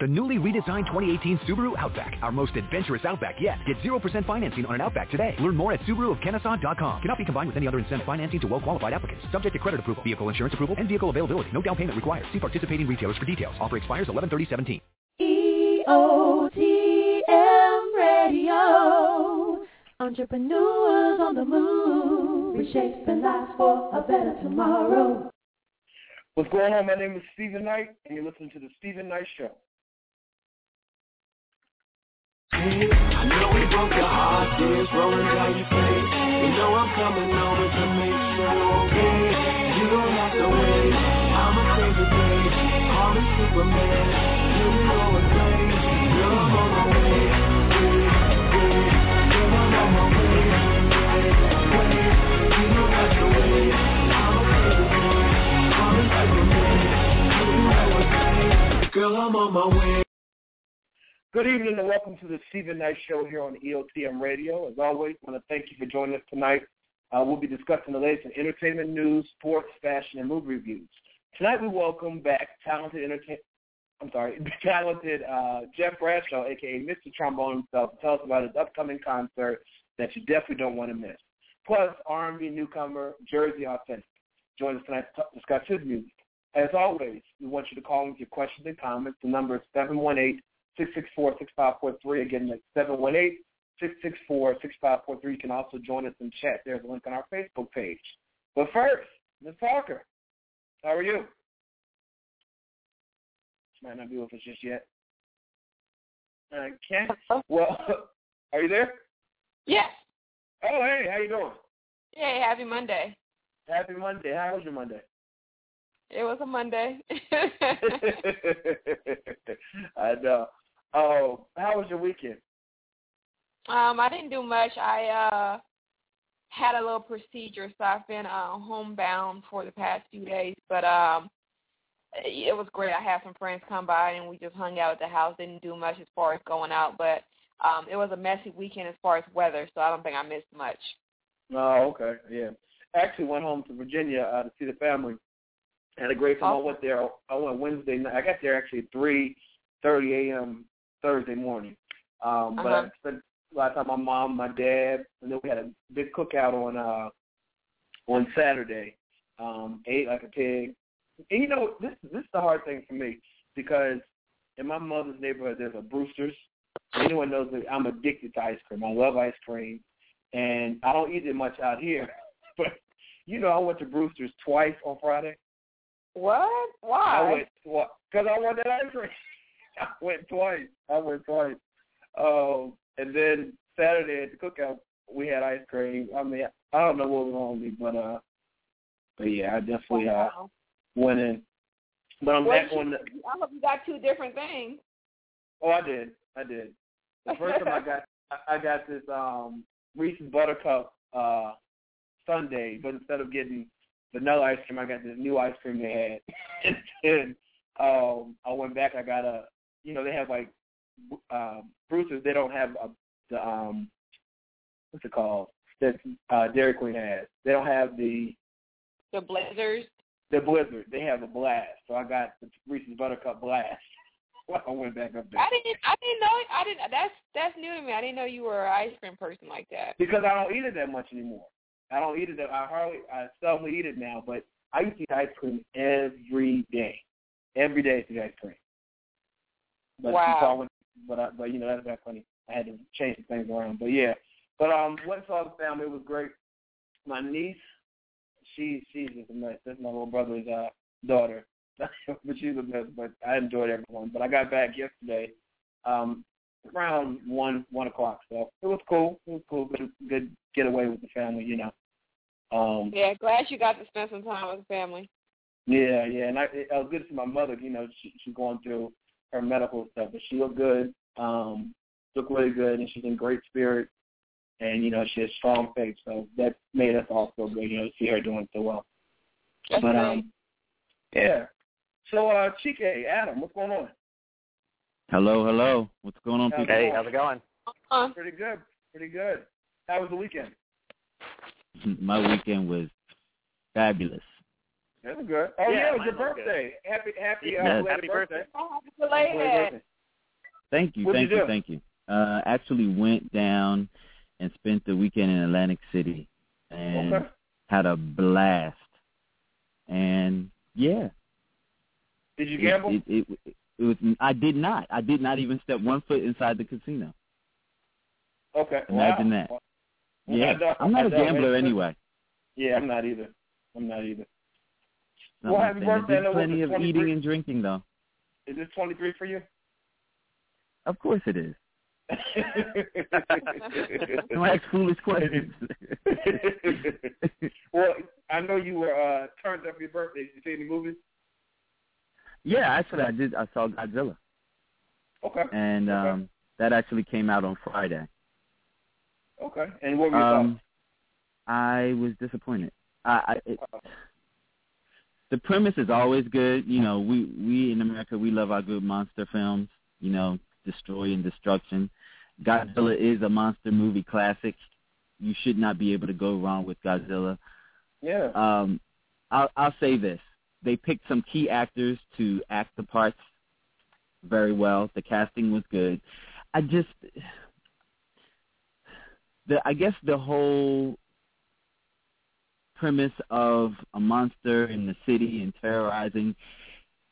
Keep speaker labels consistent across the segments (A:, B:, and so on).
A: The newly redesigned 2018 Subaru Outback, our most adventurous Outback yet. Get 0% financing on an Outback today. Learn more at SubaruofKennesaw.com. Cannot be combined with any other incentive financing to well-qualified applicants. Subject to credit approval, vehicle insurance approval, and vehicle availability. No down payment required. See participating retailers for details. Offer expires 11-30-17.
B: EOTM Radio. Entrepreneurs on the move. Reshaping lives for a better tomorrow.
C: What's going on? My name is Steven Knight, and you're listening to the Steven Knight Show.
D: I know we broke your heart, tears rolling down your face. You know I'm coming over to make sure you're okay. You don't have to wait. I'ma save the day. Call me Superman. You know great. Girl, I'm on my way. Wait, wait. I'm on my way. Wait, wait. You don't have to wait. I'ma save the day. Call me Superman. You know it's great. Girl, I'm on my way.
C: Good evening and welcome to the Steven Knight Show here on EOTM Radio. As always, I want to thank you for joining us tonight. Uh, we'll be discussing the latest in entertainment news, sports, fashion, and movie reviews. Tonight we welcome back talented entertain. I'm sorry, talented uh, Jeff Bradshaw, aka Mr. Trombone himself, to tell us about his upcoming concert that you definitely don't want to miss. Plus, R&B newcomer Jerzee Authentik joins us tonight to discuss his music. As always, we want you to call in with your questions and comments. The number is seven one eight. 664-6543. Again, that's 718-664-6543. You can also join us in chat. There's a link on our Facebook page. But first, Ms. Parker, how are you? She might not be with us just yet. Okay. Well, are you there?
E: Yes.
C: Oh, hey, how you doing?
E: Hey, happy Monday.
C: Happy Monday. How was your Monday?
E: It was a Monday.
C: I know. Oh, how was your weekend?
E: um, I didn't do much. I uh had a little procedure, so I've been uh homebound for the past few days. But um it was great. I had some friends come by and we just hung out at the house. Didn't do much as far as going out, but um it was a messy weekend as far as weather, so I don't think I missed much.
C: Oh, okay. Yeah. Actually went home to Virginia uh, to see the family. Had a great time. I went there. I went Wednesday night. I got there actually at three thirty a.m. Thursday morning. Um, but
E: Uh-huh.
C: I spent a lot of time with my mom, my dad, and then we had a big cookout on uh on Saturday. Um, ate like a pig. And you know, this this is the hard thing for me because in my mother's neighborhood there's a Brewster's. Anyone knows that I'm addicted to ice cream. I love ice cream, and I don't eat it much out here. But you know, I went to Brewster's twice on Friday.
E: What? Why?
C: I went because I wanted that ice cream. I went twice. I went twice. Um, and then Saturday at the cookout, we had ice cream. I mean, I don't know what was with me, but uh, but yeah, I definitely uh went in. But I'm
E: Well,
C: back on the.
E: I hope you got two different things.
C: Oh, I did. I did. The first time I got, I- I got this um Reese's Buttercup uh sundae, but instead of getting vanilla ice cream, I got this new ice cream they had. and then um, I went back. I got a, you know, they have like um, Bruce's. They don't have a, the um, what's it called that uh, Dairy Queen has. They don't have the
E: The Blazers.
C: the Blizzard. They have a blast. So I got the Reese's Buttercup blast. I went back up there
E: I didn't. I didn't know. I didn't. That's that's new to me. I didn't know you were an ice cream person like that.
C: because I don't eat it that much anymore. I don't eat it. That, I hardly. I seldom eat it now. But I used to eat ice cream every day. Every day to eat ice cream. But
E: Wow.
C: so I but I, but you know that's not funny. I had to change some things around. But yeah. But um, went and saw the family. It was great. My niece, she she's just a mess. That's my little brother's uh daughter. but she's a mess. But I enjoyed everyone. But I got back yesterday, um, around one one o'clock. So it was cool. It was cool. Good good getaway with the family. You know. Um,
E: Yeah, glad you got to spend some time with the family.
C: yeah, yeah, and I, it, I was good to see my mother. You know, she, she's going through her medical stuff, but she looked good. Um, looked really good, and she's in great spirit. And you know, she has strong faith, so that made us all feel good. You know, to see her doing so well.
E: That's
C: but
E: great.
C: um, yeah. So, uh, Chike, Adam, what's going on?
F: Hello, hello. What's going on,
C: How's
F: people?
G: Hey, how's it going?
E: Uh,
C: Pretty good, pretty good. How was the weekend?
F: My weekend was fabulous.
C: That was good. Oh
G: Yeah,
C: yeah, it was
G: mine
C: your
G: was good.
C: birthday. Happy, happy, uh,
F: Yes.
G: Happy birthday.
E: I have to
C: Belated birthday.
F: Thank you,
C: What'd
F: thank
C: you
F: you, thank you. Uh, actually went down and spent the weekend in Atlantic City and
C: Okay.
F: had a blast. And yeah,
C: Did you
F: it,
C: gamble?
F: It, it, it, it was. I did not. I did not even step one foot inside the casino.
C: okay.
F: Imagine
C: wow.
F: that.
C: Well,
F: Yeah,
C: I know-
F: I'm not a gambler anyway.
C: Yeah, I'm not either. I'm not either.
F: Not
C: Well, happy. Birthday. Know
F: plenty of
C: 23.
F: eating and drinking though.
C: Is this 23 for you?
F: Of course it is. Don't ask foolish questions.
C: well, I know you were uh, turned up for your birthday. Did you see any movies?
F: yeah, actually, I did. I saw Godzilla,
C: Okay.
F: and
C: Okay.
F: um that actually came out on Friday.
C: Okay. And what were your
F: Um, I was disappointed. I, I it,
C: thoughts?
F: The premise is always good. You know, we we in America we love our good monster films. You know, destroy and destruction. Godzilla is a monster movie classic. You should not be able to go wrong with Godzilla.
C: Yeah.
F: Um, I'll, I'll say this: they picked some key actors to act the parts very well. The casting was good. I just, the I guess the whole premise of a monster in the city and terrorizing,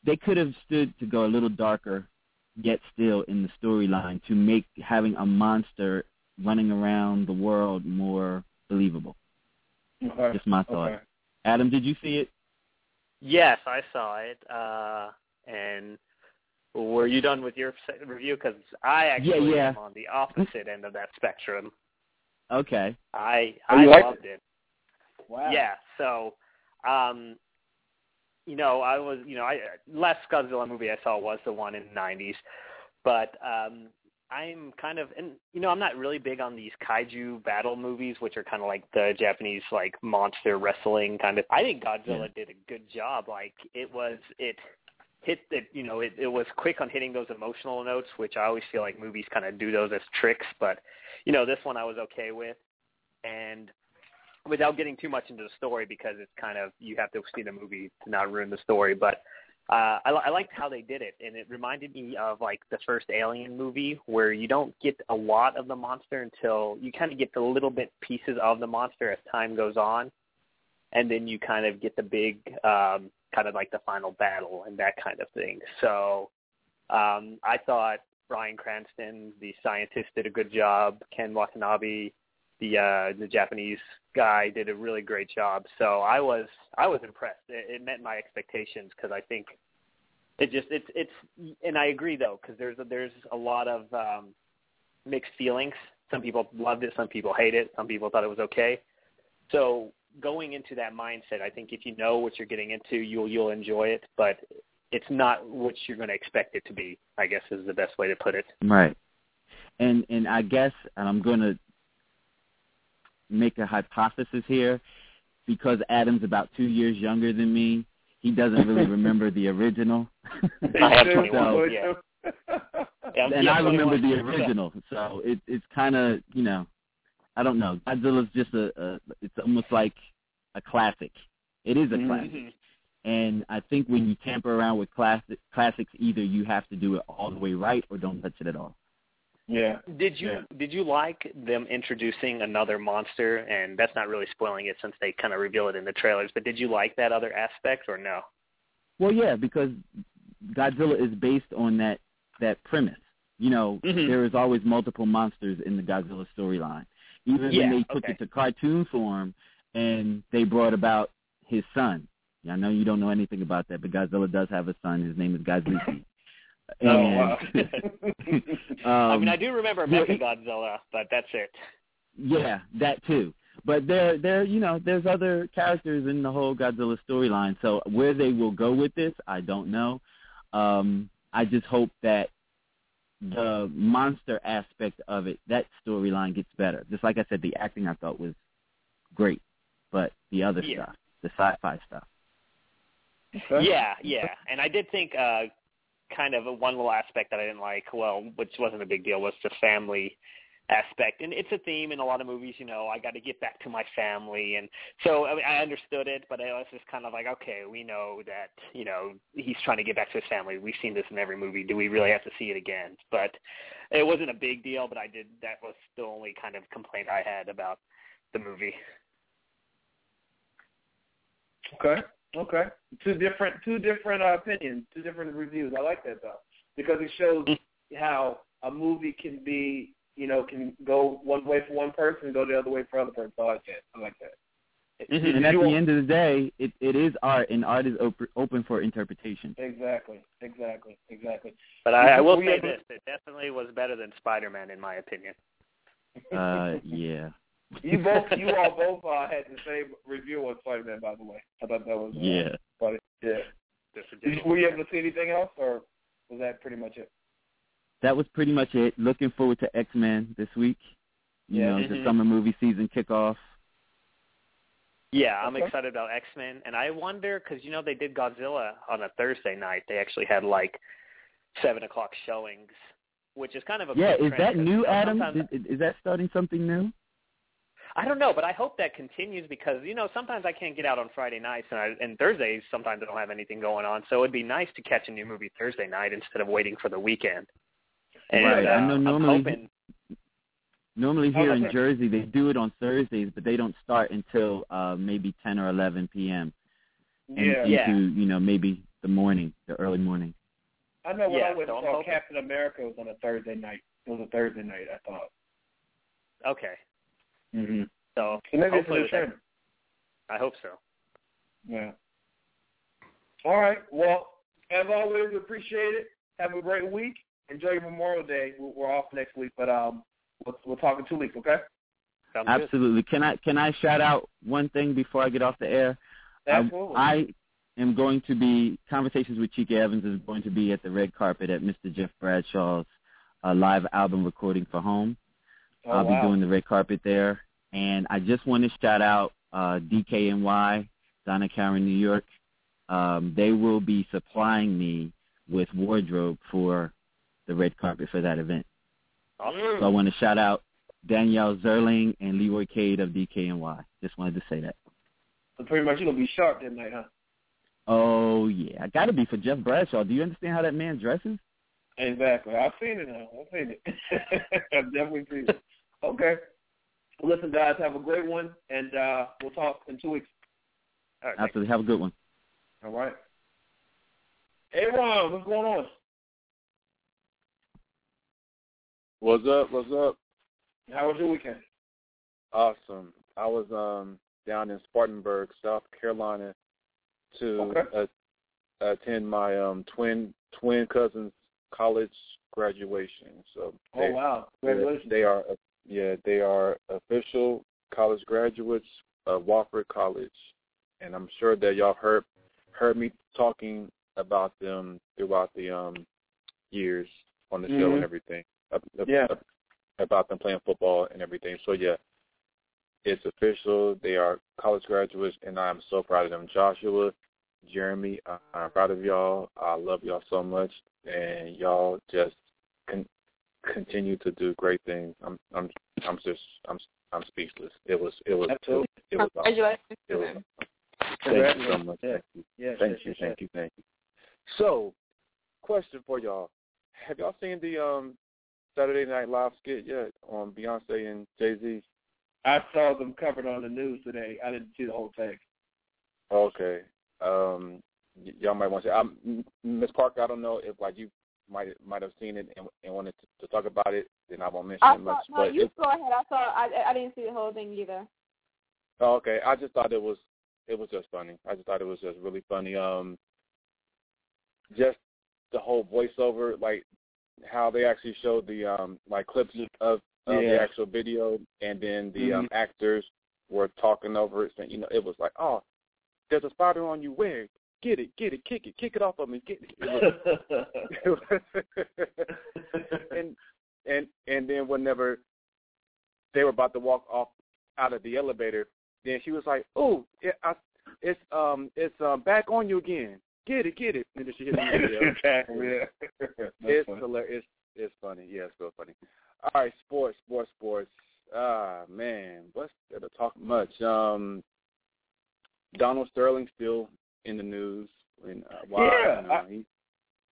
F: they could have stood to go a little darker, yet still in the storyline to make having a monster running around the world more believable.
C: Okay.
F: Just my thought.
C: Okay.
F: Adam, did you see it?
G: Yes, I saw it. Uh, and were you done with your review? Because I actually
F: yeah.
G: am on the opposite end of that spectrum.
F: Okay.
G: I I
C: you liked
G: loved it.
C: Wow.
G: Yeah. So, um, you know, I was, you know, I last Godzilla movie I saw was the one in the '90s, but um, I'm kind of, and you know, I'm not really big on these kaiju battle movies, which are kind of like the Japanese like monster wrestling kind of. I think Godzilla did a good job. Like it was, it hit it, you know, it, it was quick on hitting those emotional notes, which I always feel like movies kind of do those as tricks. But you know, this one I was okay with, and without getting too much into the story because it's kind of you have to see the movie to not ruin the story. But uh, I, I liked how they did it, and it reminded me of like the first Alien movie, where you don't get a lot of the monster until you kind of get the little bit pieces of the monster as time goes on, and then you kind of get the big um, kind of like the final battle and that kind of thing. So um, I thought Bryan Cranston, the scientist, did a good job. Ken Watanabe, the uh, the Japanese guy, did a really great job. So I was I was impressed. It, it met my expectations because I think it just it's it's and I agree though because there's a, there's a lot of um, mixed feelings. Some people loved it, some people hate it, some people thought it was okay. So going into that mindset, I think if you know what you're getting into, you'll you'll enjoy it. But it's not what you're going to expect it to be. I guess is the best way to put it.
F: Right. And and I guess and I'm going to make a hypothesis here because Adam's about 2 years younger than me. He doesn't really remember the original.
G: I have
C: You
G: 21,
C: too?
G: yeah. Yeah,
F: and I remember the original. So it it's kind of, you know, I don't know. Godzilla's just a, a it's almost like a classic. It is a
C: Mhm.
F: classic. And I think when you tamper around with classic classics, either you have to do it all the way right or don't touch it at all.
C: Yeah.
G: Did you
C: Yeah.
G: did you like them introducing another monster? And that's not really spoiling it since they kind of reveal it in the trailers. But did you like that other aspect or no?
F: Well, yeah, because Godzilla is based on that that premise. You know,
G: Mhm.
F: there is always multiple monsters in the Godzilla storyline. Even
G: Yeah,
F: when they took
G: okay.
F: it to cartoon form and they brought about his son. I know you don't know anything about that, but Godzilla does have a son. His name is Godzilla.
C: Oh, wow.
G: I
F: um,
G: mean, I do remember Mecha Godzilla, but that's it.
F: Yeah, that too. But there, there, you know, there's other characters in the whole Godzilla storyline. So where they will go with this, I don't know. Um, I just hope that the monster aspect of it, that storyline gets better. Just like I said, the acting I thought was great, but the other
G: Yeah.
F: stuff, the sci-fi stuff.
G: Yeah, yeah. And I did think uh kind of a one little aspect that I didn't like, well, which wasn't a big deal, was the family aspect, and it's a theme in a lot of movies. You know, I got to get back to my family, and so I, mean, I understood it, but I was just kind of like, okay, we know that you know he's trying to get back to his family. We've seen this in every movie. Do we really have to see it again? But it wasn't a big deal. But I did. That was the only kind of complaint I had about the movie.
C: Okay. Okay. Two different two different uh, opinions, two different reviews. I like that though. Because it shows how a movie can be, you know, can go one way for one person and go the other way for other person. I like that. I like that.
F: Mm-hmm. And at the end of the day, it it is art, and art is open open for interpretation.
C: Exactly, exactly, exactly.
G: But I, I will say this: it definitely was better than Spider-Man, in my opinion.
F: Uh, yeah.
C: You both, you all both uh, had the same review on Spider-Man, by the way. I thought that was uh,
F: yeah,
C: funny. Yeah. Did, were you able to see anything else, or was that pretty much it?
F: That was pretty much it. Looking forward to X Men this week. You
C: Yeah.
F: know,
G: Mhm.
F: the summer movie season kickoff.
G: Yeah, I'm
C: Okay.
G: excited about X Men, and I wonder because you know they did Godzilla on a Thursday night. They actually had like seven o'clock showings, which is kind of a
F: Yeah, is
G: trend
F: that
G: 'cause,
F: new,
G: you
F: Adam? Is, is that starting something new?
G: I don't know, but I hope that continues because you know sometimes I can't get out on Friday nights, and, I, and Thursdays sometimes I don't have anything going on. So it'd be nice to catch a new movie Thursday night instead of waiting for the weekend. And,
F: Right, I
G: uh,
F: know
G: I'm
F: normally-
G: hoping
F: Normally
C: Oh,
F: here
C: that's
F: in
C: right.
F: Jersey, they do it on Thursdays, but they don't start until uh maybe 10 or 11 p.m. and
C: Yeah.
F: into
G: Yeah.
F: you know maybe the morning, the early morning.
C: I know when
G: Yeah,
C: I went
G: so
C: and
G: I'm
C: saw Captain America was on a Thursday night. It was a Thursday night, I thought.
G: okay.
C: Mm-hmm.
G: So
C: So maybe it's a
G: hopefully
C: new
G: with that- I hope so.
C: Yeah. All right. Well, as always, appreciate it. Have a great week. Enjoy your Memorial Day. We're we're off next week, but um, we'll, we'll talk in two weeks. Okay?
G: Sounds good.
F: Absolutely. Can I can I shout out one thing before I get off the air? I-
C: Absolutely.
F: I am going to be conversations with Chica Evans is going to be at the red carpet at Mr. Jeff Bradshaw's uh, live album recording for home.
C: Oh,
F: I'll
C: wow.
F: be doing the red carpet there, and I just want to shout out uh, DKNY, Donna Karan, New York. Um, they will be supplying me with wardrobe for the red carpet for that event. So I want to shout out Danielle Zerling and Leroy Cade of DKNY. Just wanted to say that.
C: So pretty much you're gonna be sharp that night, huh?
F: Oh yeah, I got to be for Jeff Bradshaw. Do you understand how that man dresses?
C: Exactly. I've seen it now. I've seen it. I've definitely seen it. Okay. Well, listen, guys, have a great one, and uh, we'll talk in two weeks.
G: All right.
F: Absolutely. Have a good one.
C: All right. Hey, Ron, what's going on?
H: What's up? What's up?
C: How was your weekend?
H: Awesome. I was um down in Spartanburg, South Carolina, to
C: Okay.
H: uh, attend my um twin twin cousins' college graduation. So
C: Oh
H: they,
C: wow!
H: they-
C: Congratulations.
H: they are yeah they are official college graduates of Wofford College, and I'm sure that y'all heard heard me talking about them throughout the um years on the show
C: Mhm.
H: and everything. Ab- ab-
C: Yeah.
H: ab- About them playing football and everything. So yeah, it's official. They are college graduates, and I'm so proud of them. Joshua, Jeremy, I- I'm proud of y'all. I love y'all so much, and y'all just con- continue to do great things. I'm I'm I'm just I'm I'm speechless. It was it was
C: Absolutely.
H: it was awesome.
E: Congratulations
H: It was
E: them.
H: Thank you so much.
C: Yeah.
H: Thank you.
C: Yes,
H: Thank
C: yes,
H: you,
C: yes,
H: thank you, thank you. So, question for y'all: Have y'all seen the um Saturday Night Live skit yet on Beyonce and Jay Z?
C: I saw them covered on the news today. I didn't see the whole thing.
H: Okay. Um, y- y'all might want to. Um, Miss Parker, I don't know if like you might might have seen it and, and wanted to, to talk about it. Then I won't mention
E: I
H: it much.
E: saw, no,
H: but
E: you
H: it,
E: go ahead. I saw. I I didn't see the whole thing either.
H: oh, okay, I just thought it was it was just funny. I just thought it was just really funny. Um, just the whole voiceover, like how they actually showed the um like clips of, of
C: Yeah.
H: the actual video, and then the um actors were talking over it. Saying, you know, it was like, oh, there's a spider on you. Where? Get it, get it, kick it, kick it off of me. Get it. And and and then whenever they were about to walk off out of the elevator, then she was like, "Oh, it, I, it's um, it's um, back on you again. Get it, get it." And then she hit the video.
C: exactly. Yeah. That's
H: It's
C: funny.
H: hilarious. It's it's funny. Yeah, it's real funny. All right, sports, sports, sports. Ah, man, what's there to talk much? Um, Donald Sterling still in the news. And, uh, why,
C: Yeah,
H: you know, he,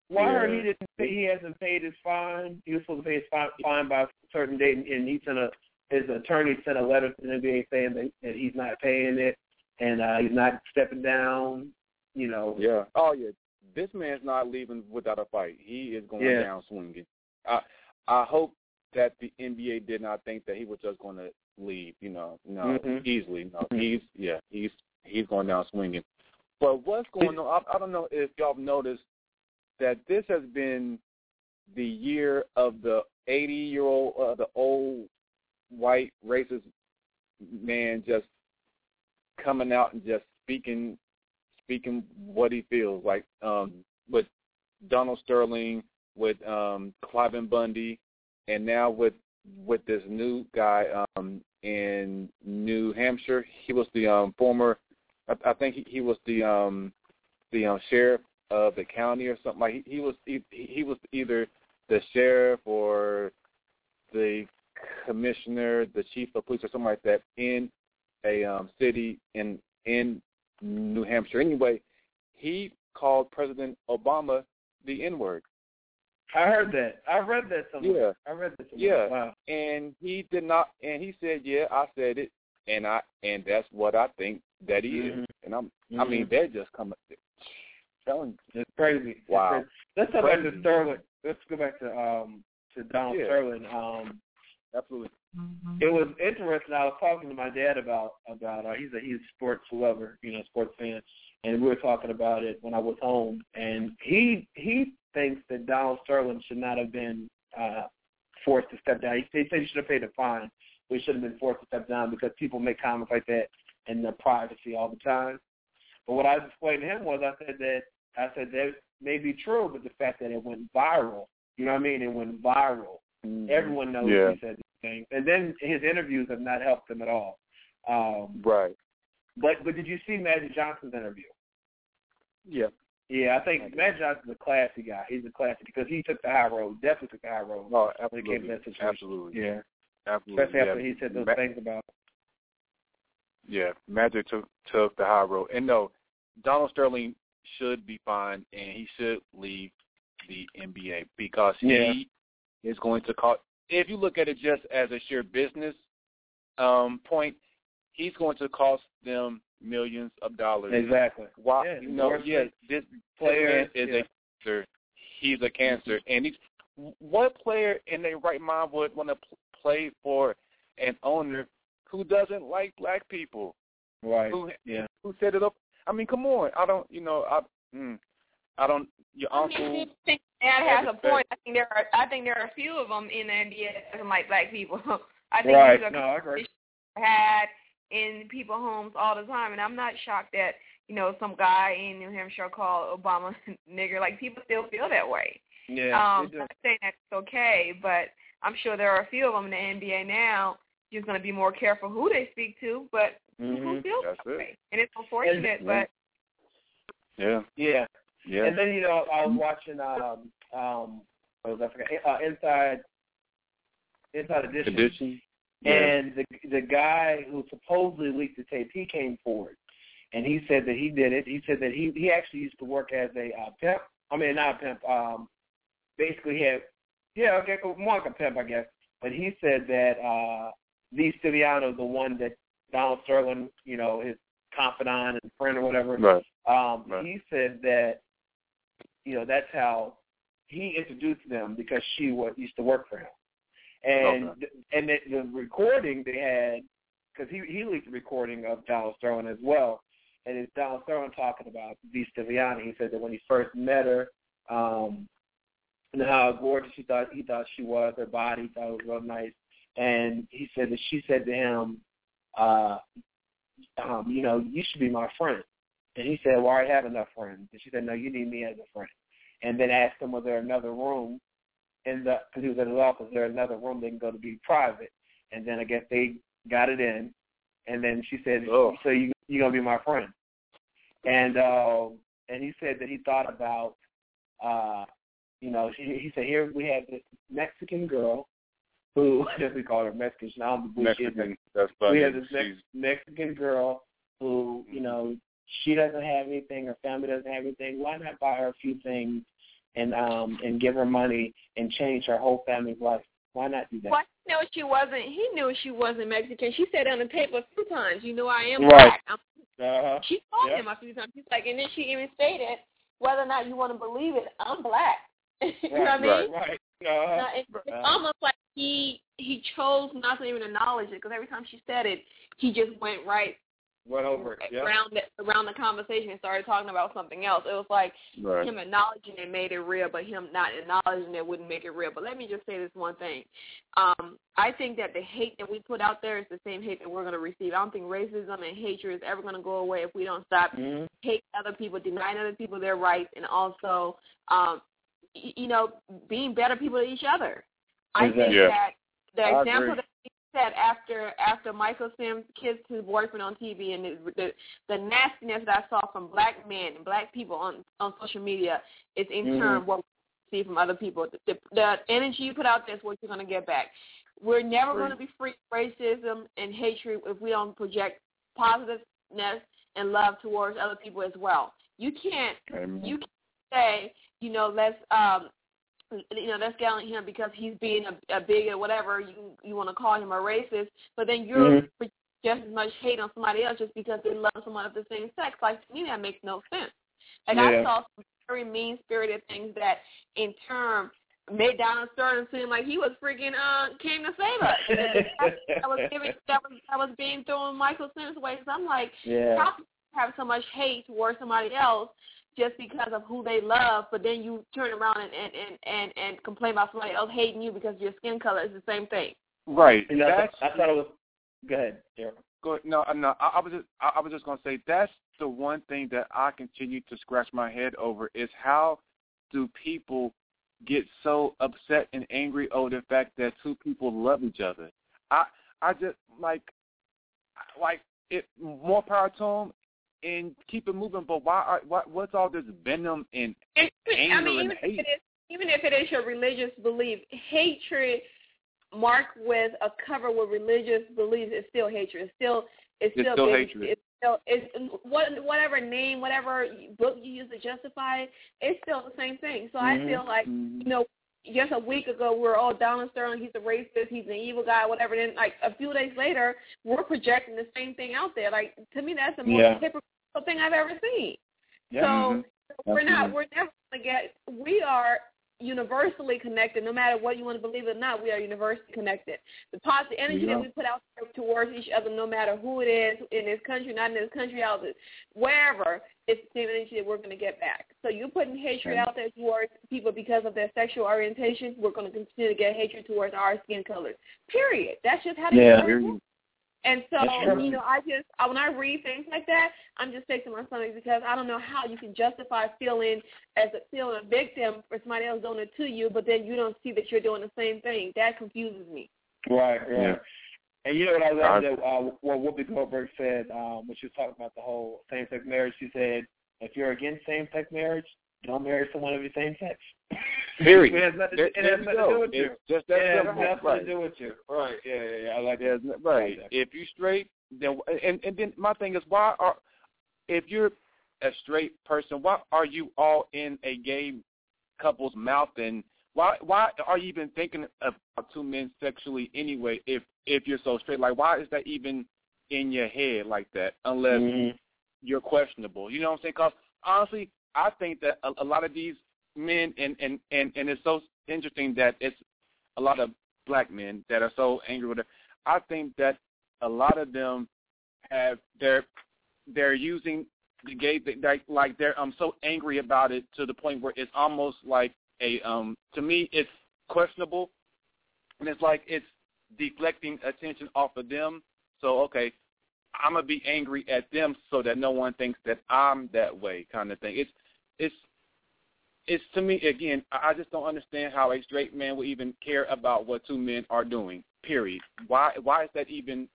C: Well, I heard
H: Yeah.
C: he didn't. Pay, he hasn't paid his fine. He was supposed to pay his fine, fine by a certain date, and, and he sent a his attorney sent a letter to the NBA saying that, that he's not paying it and uh, he's not stepping down. You know.
H: yeah. Oh yeah, this man's not leaving without a fight. He is going
C: Yeah.
H: down swinging. I I hope that the NBA did not think that he was just going to leave. You know, no,
C: Mhm.
H: easily. No, he's yeah, he's he's going down swinging. But what's going on? I, I don't know if y'all have noticed that this has been the year of the 80 year old, uh, the old white racist man just coming out and just speaking, speaking what he feels like. Um, with Donald Sterling, with um, Cliven Bundy, and now with with this new guy um, in New Hampshire. He was the um, former, I, I think he, he was the um, the um, sheriff of the county or something like. He, he was he, he was either the sheriff or the commissioner, the chief of police or something like that in a um, city in in New Hampshire. Anyway, he called President Obama the N word.
C: I heard that. I read that somewhere.
H: Yeah.
C: I read that somewhere.
H: Yeah.
C: Wow.
H: and he did not and he said yeah i said it and i and that's what i think that he is and i'm i mean
C: Mhm.
H: they're just coming telling
C: It's crazy. It's
H: Wow.
C: crazy. Let's go back to
H: Crazy.
C: Sterling. Let's go back to um to Donald
H: Yeah.
C: Sterling. Um,
H: absolutely
C: it was interesting. I was talking to my dad about about uh, he's a he's a sports lover, you know, sports fan, and we were talking about it when I was home. And he he thinks that Donald Sterling should not have been uh, forced to step down. He, he said he should have paid a fine, he should have been forced to step down because people make comments like that in their privacy all the time. But what I explained to him was I said that I said that may be true, but the fact that it went viral, you know what I mean? It went viral. Everyone knows
H: Yeah.
C: he said these things, and then his interviews have not helped him at all. Um,
H: right
C: but but did you see Magic Johnson's interview?
H: yeah
C: Yeah, I think Magic Johnson's a classy guy. He's a classy because he took the high road. Definitely took the high road.
H: oh
C: when it came
H: absolutely
C: to that situation.
H: absolutely
C: Yeah,
H: absolutely
C: especially after
H: yeah.
C: he said those
H: Ma-
C: things about.
H: yeah magic took took the high road and no donald sterling should be fine and he should leave the nba because
C: Yeah.
H: he is going to cost if you look at it just as a sheer business um point he's going to cost them millions of dollars
C: Exactly.
H: Why?
C: Yeah,
H: you know, yeah, this player is
C: yeah.
H: a cancer. He's a cancer, and he's what player in their right mind would want to pl- play for an owner who doesn't like black people?
C: Right.
H: Who
C: Yeah.
H: who set it up? I mean, come on. I don't. You know, I. Mm, I don't. Your
E: I
H: uncle.
E: mean, I think Dad has a point. I think there are. I think there are a few of them in the NBA that doesn't like black people. I think
C: Right.
E: these are
C: No, I agree.
E: had in people's homes all the time, and I'm not shocked that you know some guy in New Hampshire called Obama nigger. Like people still feel that way.
C: Yeah.
E: um,
C: they do.
E: I'm not saying that's okay, but I'm sure there are a few of them in the NBA now. Just going to be more careful who they speak to, but who
C: Mhm.
E: feels
H: That's
E: that
H: it.
E: way? And it's unfortunate,
C: And-
E: but
H: Yeah.
C: Yeah.
H: Yeah.
C: And then you know I was watching um um what was I forget uh, inside inside edition.
H: Condition. Yeah.
C: And the the guy who supposedly leaked the tape, he came forward, and he said that he did it. He said that he he actually used to work as a uh, pimp. I mean, not a pimp. Um, basically, he had yeah, okay, more like a pimp, I guess. But he said that uh, Lee Stiviano, the one that Donald Sterling, you know, his confidant and friend or whatever,
H: Right.
C: um,
H: Right.
C: he said that you know that's how he introduced them because she was used to work for him, and
H: Okay.
C: and the, the recording they had because he he leaked the recording of Donald Sterling as well, and it's Donald Sterling talking about V. Stiviano. He said that when he first met her, um, and how gorgeous he thought he thought she was, her body, he thought it was real nice, and he said that she said to him, uh, um, you know, you should be my friend. And he said, well, I have enough friends. And she said, no, you need me as a friend. And then asked him, was there another room in the, because he was at his office, there another room they can go to be private? And then I guess they got it in. And then she said,
H: Oh.
C: so you, you're going to be my friend. And, uh, and he said that he thought about, uh, you know, he, he said, here we have this Mexican girl who, as we call her Mexican, now I'm the
H: Mexican. That's funny.
C: We have this Mex- Mexican girl who, you know, she doesn't have anything, her family doesn't have anything. Why not buy her a few things and um and give her money and change her whole family's life? Why not do that?
E: Well, he knew she wasn't. He knew she wasn't Mexican. She said on the tape a few times, "You know, I am
C: Right.
E: black." I'm,
C: Uh-huh.
E: she told
C: Yeah.
E: him a few times. She's like, and then she even stated, whether or not you want to believe it, I'm black. You know what I mean?
C: Right, right.
E: Now, it's, it's almost like he he chose not to even acknowledge it because every time she said it, he just went right
C: Went over it. Yeah.
E: around the, around the conversation and started talking about something else. It was like
H: Right.
E: him acknowledging it made it real, but him not acknowledging it wouldn't make it real. But let me just say this one thing. Um, I think that the hate that we put out there is the same hate that we're going to receive. I don't think racism and hatred is ever going to go away if we don't stop
C: hmm
E: hating other people, denying other people their rights, and also, um, y- you know, being better people to each other. I think
H: Yeah.
E: that the
H: I
E: example
H: agree.
E: that he set after after Michael Sam kissed his boyfriend on TV and the, the the nastiness that I saw from black men and black people on on social media is in
C: Mhm.
E: turn what we see from other people. The, the, the energy you put out there is what you're going to get back. We're never going to be free of racism and hatred if we don't project positiveness and love towards other people as well. You can't
H: Amen.
E: you can say, you know, let's um you know, let's on him because he's being a, a bigot or whatever you you want to call him a racist, but then you're
C: Mhm.
E: just as much hate on somebody else just because they love someone of the same sex. Like to me, that makes no sense. Like
C: Yeah.
E: I saw some very mean spirited things that, in turn, made Donald Sterling seem like he was freaking uh came to save us. that was giving that was that was being thrown Michael Sam's way. So I'm like,
C: Yeah.
E: how can you have so much hate towards somebody else just because of who they love, but then you turn around and and and and, and complain about somebody else hating you because your skin color is the same thing.
H: Right.
C: You know,
H: That's
C: I thought it was. Go ahead, Daryl.
H: Go, no, no. I, I was just, I, I was just gonna say that's the one thing that I continue to scratch my head over is how do people get so upset and angry over the fact that two people love each other? I, I just like, like it more power to them and keep it moving. But why? Are, what? What's all this venom and
E: And, I
H: anger
E: mean,
H: and
E: even
H: hate?
E: if it is even if it is your religious belief, hatred marked with a cover with religious beliefs is still hatred. It's still it's,
H: It's
E: still,
H: hatred.
E: It's still it's what whatever name, whatever book you use to justify it, it's still the same thing. So I
C: Mhm.
E: feel like
H: Mhm.
E: you know, just a week ago we were all down on Sterling, he's a racist, he's an evil guy, whatever. Then like a few days later, we're projecting the same thing out there. Like to me, that's the most
C: Yeah.
E: hypocritical thing I've ever seen.
C: Yeah.
E: So
H: Mhm.
E: we're not we're never gonna get we are universally connected no matter what you want to believe or not we are universally connected the positive energy
H: We
E: that we put out there towards each other no matter who it is in this country not in this country out there wherever it's the same energy that we're going to get back so you're putting hatred
H: Okay.
E: out there towards people because of their sexual orientation we're going to continue to get hatred towards our skin colors period that's just how the
C: Yeah.
E: universe works. And so, you know, I just I, when I read things like that, I'm just sick to my stomach because I don't know how you can justify feeling as a feeling a victim for somebody else doing it to you, but then you don't see that you're doing the same thing. That confuses me.
C: Right, right.
H: Yeah.
C: And you know what I love that uh, what Whoopi Goldberg said um, when she was talking about the whole same-sex marriage. She said, "If you're against same-sex marriage, don't marry someone of your same sex."
H: Period.
C: it has nothing,
H: There-
C: it has nothing to do with you.
H: It's just that
C: It has nothing
H: Right.
C: to do with you. Right. Yeah, yeah, yeah. I like that.
H: no- right.
C: that.
H: If you straight, then and and then my thing is why are if you're a straight person, why are you all in a gay couple's mouth and why why are you even thinking about two men sexually anyway if if you're so straight? Like why is that even in your head like that unless
C: Mhm.
H: you're questionable? You know what I'm saying? Because honestly, I think that a, a lot of these men and and and and it's so interesting that it's a lot of black men that are so angry with it. I think that a lot of them have they're they're using the gay like like they're um so angry about it to the point where it's almost like a um to me it's questionable and it's like it's deflecting attention off of them. So okay, I'm gonna be angry at them so that no one thinks that I'm that way, kind of thing. It's it's it's to me again. I just don't understand how a straight man would even care about what two men are doing. Period. Why why is that even?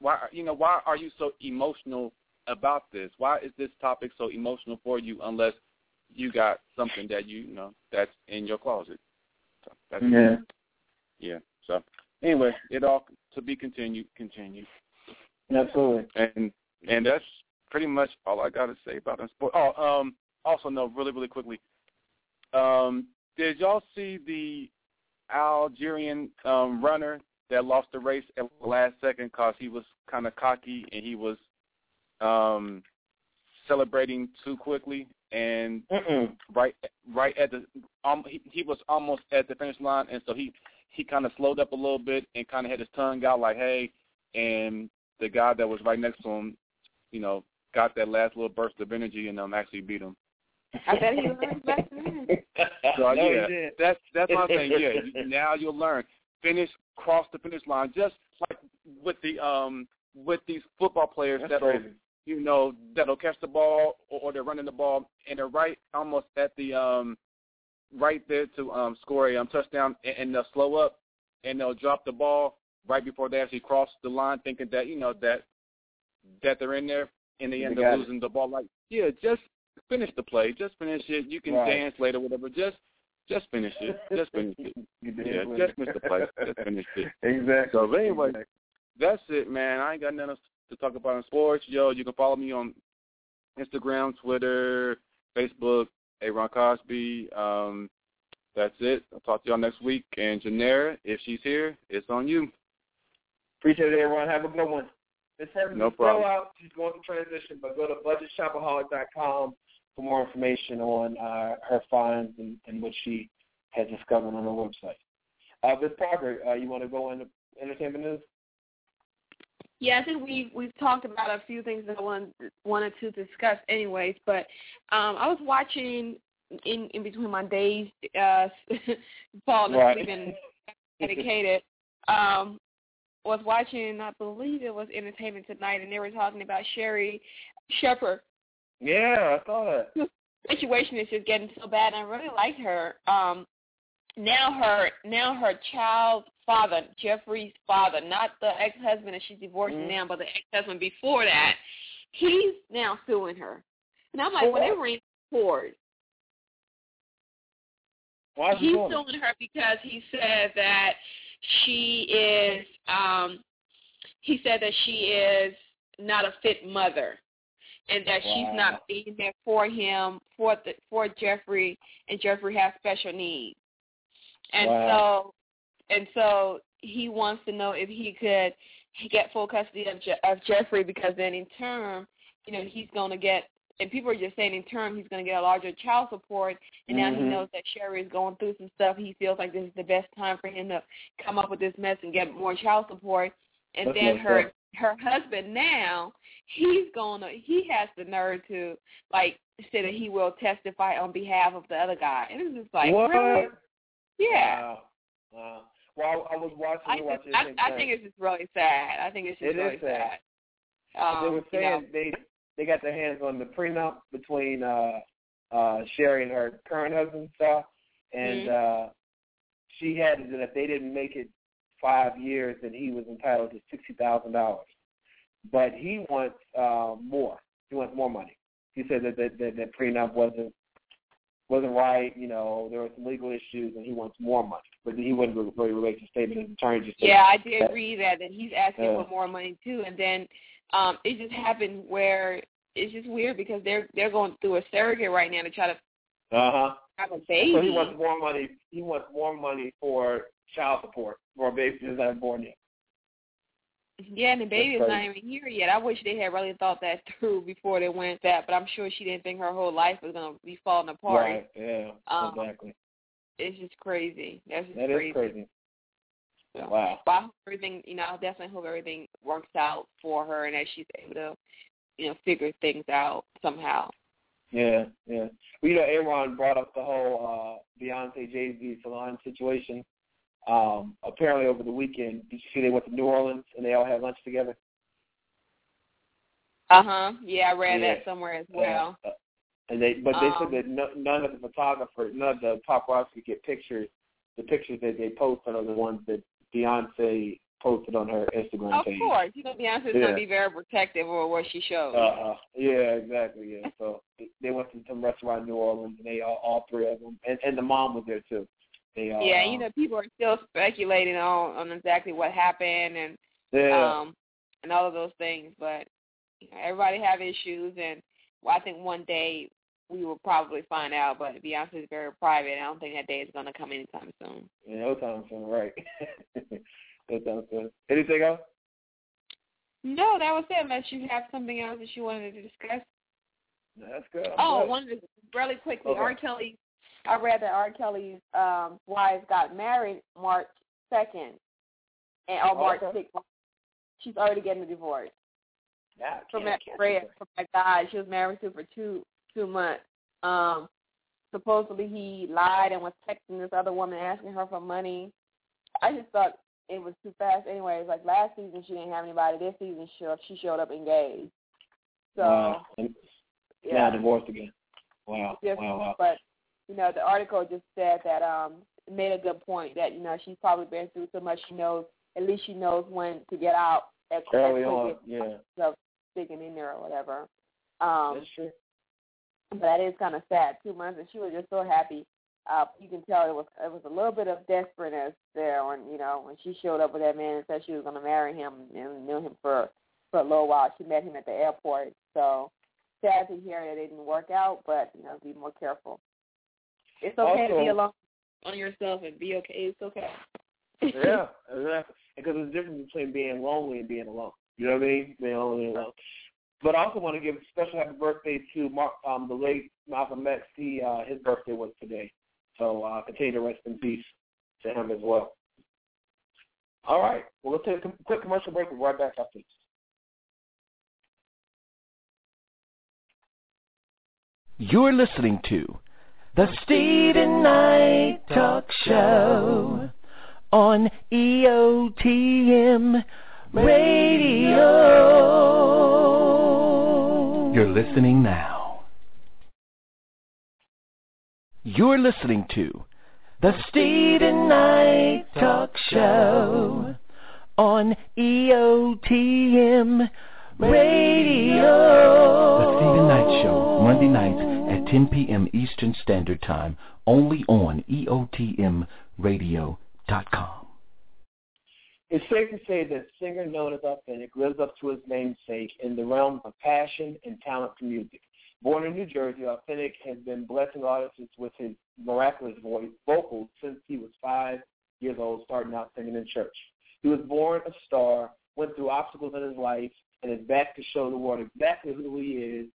H: Why you know why are you so emotional about this? Why is this topic so emotional for you? Unless you got something that you, you know that's in your closet. So That's
C: Yeah.
H: Yeah. So anyway, it all to be continued. Continued.
C: Absolutely.
H: And and that's pretty much all I got to say about sport. Oh, um, also no, really, really quickly. Um, did y'all see the Algerian um, runner that lost the race at the last second because he was kind of cocky and he was um, celebrating too quickly and
C: Mm-mm.
H: right right at the um he, he was almost at the finish line and so he he kind of slowed up a little bit and kind of had his tongue out like hey and the guy that was right next to him you know got that last little burst of energy and um actually beat him
E: I bet he learned back then.
H: so
C: no,
H: yeah that's that's what I'm saying yeah now you'll learn finish cross the finish line just like with the um with these football players
C: That's
H: that are
C: crazy.
H: you know, that'll catch the ball or, or they're running the ball and they're right almost at the um right there to um score a um, touchdown and, and they'll slow up and they'll drop the ball right before they actually cross the line thinking that, you know, that that they're in there and they end
C: They
H: up
C: got it.
H: losing the ball like yeah, just finish the play. Just finish it. You can
C: Right.
H: dance later, whatever. Just just finish it. Just finish it. Yeah, just finish the play. Just finish it.
C: Exactly.
H: So anyway,
C: Exactly.
H: that's it, man. I ain't got nothing else to talk about in sports. Yo, you can follow me on Instagram, Twitter, Facebook, Aaron Cosby. Um, that's it. I'll talk to y'all next week. And Janera, if she's here, it's on you.
C: Appreciate it, everyone. Have a good one. This person
H: No
C: is still
H: problem.
C: out. She's going through transition, but go to budgetshopaholic.com for more information on uh, her finds and, and what she has discovered on her website. Uh, Ms. Parker, uh, you want to go into entertainment news?
E: Yeah, I think we we've talked about a few things that I wanted wanted to discuss, anyways. But um, I was watching in in between my days, uh, falling
C: Right.
E: asleep and dedicated. Um, was watching, I believe it was Entertainment Tonight, and they were talking about Sherri Shepherd.
C: Yeah, I saw that.
E: The situation is just getting so bad, and I really liked her. Um, now her now her child's father, Jeffrey's father, not the ex husband that she's divorcing
C: Mhm.
E: now, but the ex husband before that, he's now suing her. And I'm like,
C: For
E: well, they
C: what?
E: were in court.
C: Why is
E: He's
C: it?
E: suing her because he said that she is um he said that she is not a fit mother and that she's not being there for him for the for Jeffrey and Jeffrey has special needs. And
C: Wow.
E: so and so he wants to know if he could get full custody of Je- of Jeffrey because then in turn, you know, he's going to get and people are just saying in turn he's going to get a larger child support and now he
C: Mhm.
E: knows that Sherri is going through some stuff. He feels like this is the best time for him to come up with this mess and get more child support. And
C: That's
E: then her
C: up.
E: her husband now he's gonna he has the nerve to like say that he will testify on behalf of the other guy. And it's just like
C: what?
E: really? Yeah.
C: Wow. Wow. Well, I, I was watching.
E: I,
C: watching
E: I, I think it's just really sad. I think it's just
C: It
E: really
C: sad.
E: Um,
C: they were
E: you know,
C: they they got their hands on the prenup between uh uh Sherri and her current husband stuff and
E: Mhm.
C: uh she had it that if they didn't make it five years then he was entitled to sixty thousand dollars. But he wants uh more. He wants more money. He said that that, that, that prenup wasn't wasn't right, you know, there were some legal issues and he wants more money. But he wouldn't really relate to statement his attorney just said
E: Yeah, I did
C: that-
E: read that that he's asking
C: Yeah.
E: for more money too, and then um it just happened where it's just weird because they're they're going through a surrogate right now to try to
C: Uh-huh.
E: have a baby.
C: So he wants more money. He wants more money for child support for a baby that's not born yet.
E: yeah, and the baby is not even here yet. I wish they had really thought that through before they went that, but I'm sure she didn't think her whole life was gonna be falling apart.
C: Right. Yeah.
E: Um,
C: exactly.
E: It's just crazy. That's just
C: That is
E: crazy.
C: crazy.
E: So,
C: Wow.
E: But I hope everything, you know, I definitely hope everything works out for her and that she's able to, you know, figure things out somehow.
C: Yeah. Yeah. Well, you know, Aaron brought up the whole uh Beyonce Jay Z Solange situation. Um, apparently over the weekend, did you see they went to New Orleans and they all had lunch together?
E: Uh huh. Yeah, I read
C: Yeah.
E: that somewhere as well.
C: Uh, and they, but they
E: Um,
C: said that no, none of the photographers, none of the paparazzi could get pictures. The pictures that they posted are the ones that Beyonce posted on her Instagram
E: Of
C: page.
E: course, you know Beyonce's
C: Yeah.
E: gonna be very protective of what she shows.
C: Uh, uh. yeah, exactly. Yeah. So they- went to some restaurant in New Orleans, and they all, all three of them, and and the mom was there too. They, uh,
E: yeah, you know, people are still speculating on on exactly what happened and
C: yeah.
E: um and all of those things, but you know, everybody have issues, and well, I think one day we will probably find out. But Beyonce is very private. I don't think that day is going to come anytime soon.
C: Yeah, no time soon, right? no time soon. Anything else?
E: No, that was it. Unless you have something else that you wanted to discuss.
C: That's good. I'm
E: Oh,
C: good.
E: one of the, really quickly,
C: Okay.
E: R. Kelly. I read that R. Kelly's um, wife got married March second, and or March
C: Okay.
E: sixth. She's already getting a divorce.
C: Yeah,
E: from that
C: do
E: from that guy she was married to for two two months. Um, supposedly he lied and was texting this other woman asking her for money. I just thought it was too fast. Anyways, like last season she didn't have anybody. This season she she showed up engaged. So
C: Wow.
E: Yeah,
C: Now divorced again. Wow.
E: Yes,
C: wow, wow.
E: but you know the article just said that um made a good point that you know she's probably been through so much she knows at least she knows when to get out at
C: Early on, yeah.
E: of sticking in there or whatever. Um,
C: That's true.
E: but that is kind of sad. Two months, and she was just so happy. Uh, you can tell it was it was a little bit of desperateness there when you know when she showed up with that man and said she was going to marry him and knew him for for a little while. She met him at the airport, so sad to hear that it didn't work out. But you know, be more careful. It's okay to be alone on yourself and be okay. It's okay.
C: yeah, exactly. Because there's a difference between being lonely and being alone. You know what I mean? Being lonely and alone. But I also want to give a special happy birthday to Mark, um, the late Malcolm X. He, uh, his birthday was today. So uh, continue to rest in peace to him as well. All right. Well, let's take a quick commercial break. We'll be right back after this.
I: You're listening to the Steven Knight Talk Show on EOTM Radio. You're listening now. You're listening to the Steven Knight Talk Show on E EOTM Radio. The Steven Knight Show, Monday nights at 10 p.m. Eastern Standard Time, only on E EOTMRadio.com.
C: It's safe to say that singer known as Authentik lives up to his namesake in the realm of passion and talent for music. Born in New Jersey, Authentik has been blessing artists with his miraculous voice, vocals, since he was five years old, starting out singing in church. He was born a star, went through obstacles in his life, and is back to show the world exactly who he is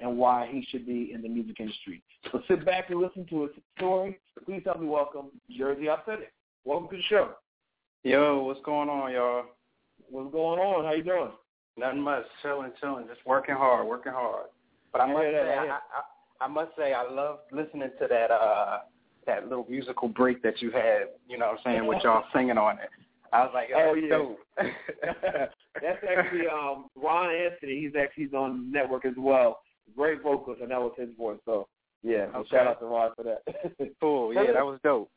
C: and why he should be in the music industry. So sit back and listen to his story. Please help me welcome Jerzee Authentik. Welcome to the show.
J: Yo, what's going on, y'all?
C: What's going on? How you doing?
J: Nothing much, chilling, chilling, just working hard, working hard. But I must say,
C: I
J: I, I, I must say, I love listening to that uh that little musical break that you had. You know what I'm saying with y'all singing on it. I was like,
C: Oh,
J: that's
C: yeah.
J: dope.
C: That's actually um, Ron Anthony. He's actually he's on the network as well. Great vocals, and that was his voice. So yeah,
J: Okay.
C: shout out to Ron for that.
J: cool. Yeah, that was dope.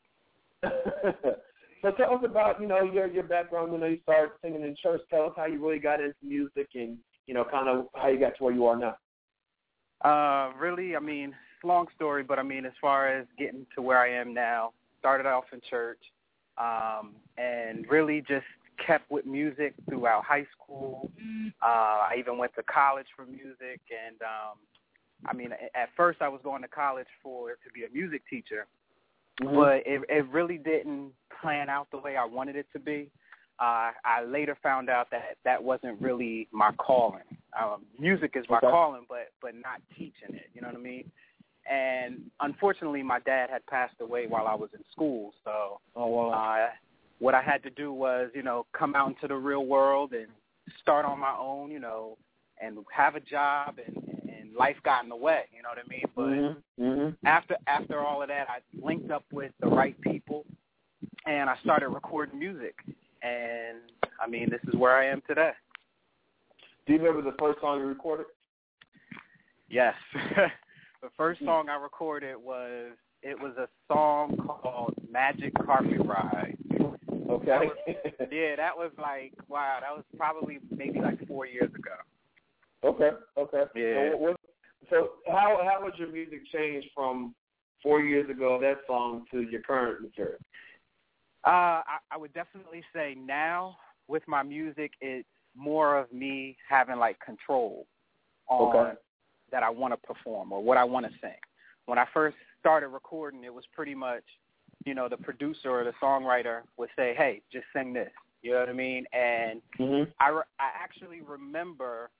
C: so tell us about you know your your background. You know you started singing in church. Tell us how you really got into music, and you know kind of how you got to where you are now.
J: Uh, really, I mean, long story, but I mean, as far as getting to where I am now, started off in church, um, and really just kept with music throughout high school. Uh, I even went to college for music, and um, I mean, at first I was going to college for to be a music teacher, but it, it really didn't plan out the way I wanted it to be. Uh, I later found out that that wasn't really my calling. Um, music is my
C: Okay.
J: calling, but but not teaching it. You know what I mean? And unfortunately, my dad had passed away while I was in school, so
C: oh wow.
J: uh, what I had to do was, you know, come out into the real world and start on my own, you know, and have a job, and and life got in the way. You know what I mean? But
C: mm-hmm.
J: after after all of that, I linked up with the right people, and I started recording music. And I mean, this is where I am today.
C: Do you remember the first song you recorded?
J: Yes, the first song I recorded was it was a song called Magic Carpet Ride.
C: Okay.
J: Yeah, that was like wow, that was probably maybe like four years ago.
C: okay. Okay.
J: Yeah.
C: So, what, so how how has your music changed from four years ago that song to your current material?
J: Uh, I, I would definitely say now with my music, it's more of me having like control on
C: Okay.
J: that I want to perform or what I want to sing. When I first started recording, it was pretty much, you know, the producer or the songwriter would say, "Hey, just sing this." You know what I mean? And
C: Mm-hmm.
J: I re- I actually remember.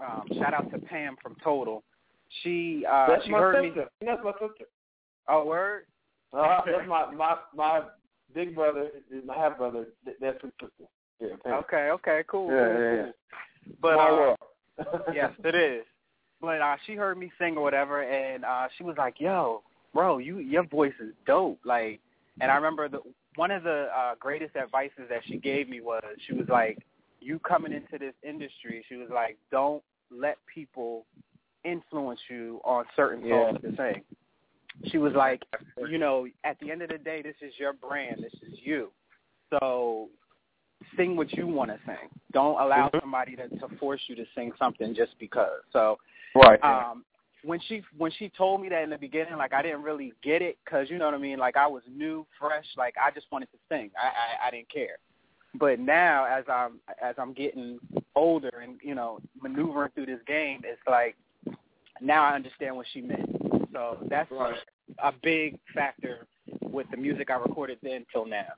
J: Um, shout out to Pam from Total. She uh,
C: that's
J: she
C: my
J: heard me.
C: That's my sister.
J: Oh, word.
C: Uh, that's my my my big brother, is my half brother. That's his sister. Yeah.
J: Okay, okay, cool.
C: Yeah,
J: cool,
C: yeah,
J: cool.
C: yeah.
J: But uh, yes, it is. But uh she heard me sing or whatever and uh she was like, Yo, bro, you your voice is dope. Like and I remember the one of the uh greatest advices that she gave me was she was like, You coming into this industry, she was like, Don't let people influence you on certain
C: Yeah.
J: to sing. She was like, you know, at the end of the day this is your brand, this is you. So sing what you want to sing. Don't allow
C: Mhm.
J: somebody to, to force you to sing something just because. So
C: Right.
J: um when she when she told me that in the beginning like i didn't really get it because you know what i mean like i was new fresh like i just wanted to sing i i, I didn't care but now as i'm as i'm getting older and you know maneuvering through this game it's like now i understand what she meant so that's
C: Right.
J: a big factor with the music i recorded then till now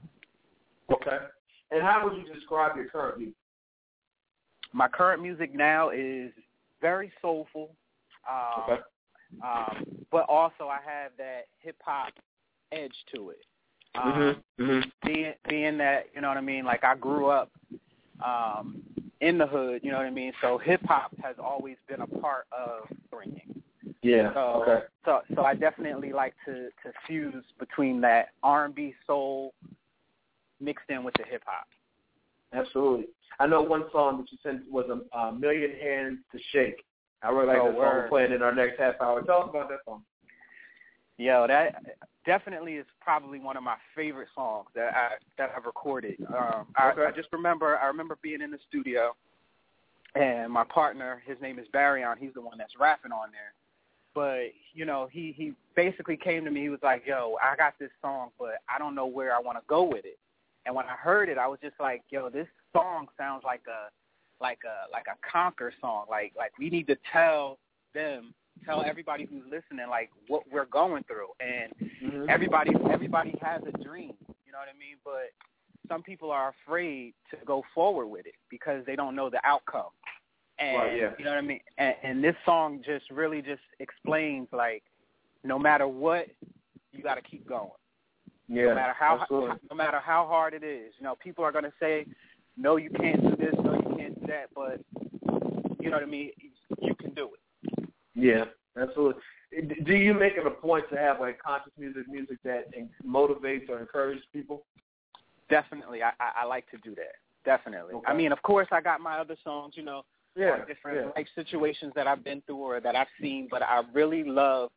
C: Okay. And how would you describe your current music?
J: my current music now is very soulful um,
C: Okay.
J: um, but also I have that hip hop edge to it. Um,
C: Mm-hmm. Mm-hmm.
J: Being being that you know what I mean, like I grew up um, in the hood, you know what I mean. So hip hop has always been a part of bringing.
C: Yeah.
J: So
C: Okay.
J: so so I definitely like to to fuse between that R and B soul mixed in with the hip hop.
C: Absolutely. I know one song that you sent was a, a million hands to shake. I really like
J: Oh,
C: that song. Playing in our next half hour. Tell us about that song.
J: Yo, that definitely is probably one of my favorite songs that I that I've recorded. Um, I, I just remember I remember being in the studio, and my partner, his name is Barryon, he's the one that's rapping on there. But you know, he he basically came to me. He was like, "Yo, I got this song, but I don't know where I want to go with it." And when I heard it, I was just like, "Yo, this song sounds like a like a like a conquer song. Like like we need to tell them, tell everybody who's listening, like what we're going through. And
C: Mm-hmm.
J: everybody everybody has a dream, you know what I mean? But some people are afraid to go forward with it because they don't know the outcome. And
C: Right, yeah.
J: you know what I mean? And, and this song just really just explains like no matter what, you got to keep going.
C: Yeah.
J: no matter how
C: absolutely.
J: no matter how hard it is. You know, people are going to say, "No, you can't do this. No, you can't do that." But you know what I mean? You can do it.
C: Yeah, absolutely. Do you make it a point to have like conscious music, music that motivates or encourages people?
J: Definitely, I, I, I like to do that. Definitely.
C: Okay.
J: I mean, of course, I got my other songs. You know,
C: Yeah,
J: on different
C: yeah.
J: life situations that I've been through or that I've seen, but I really love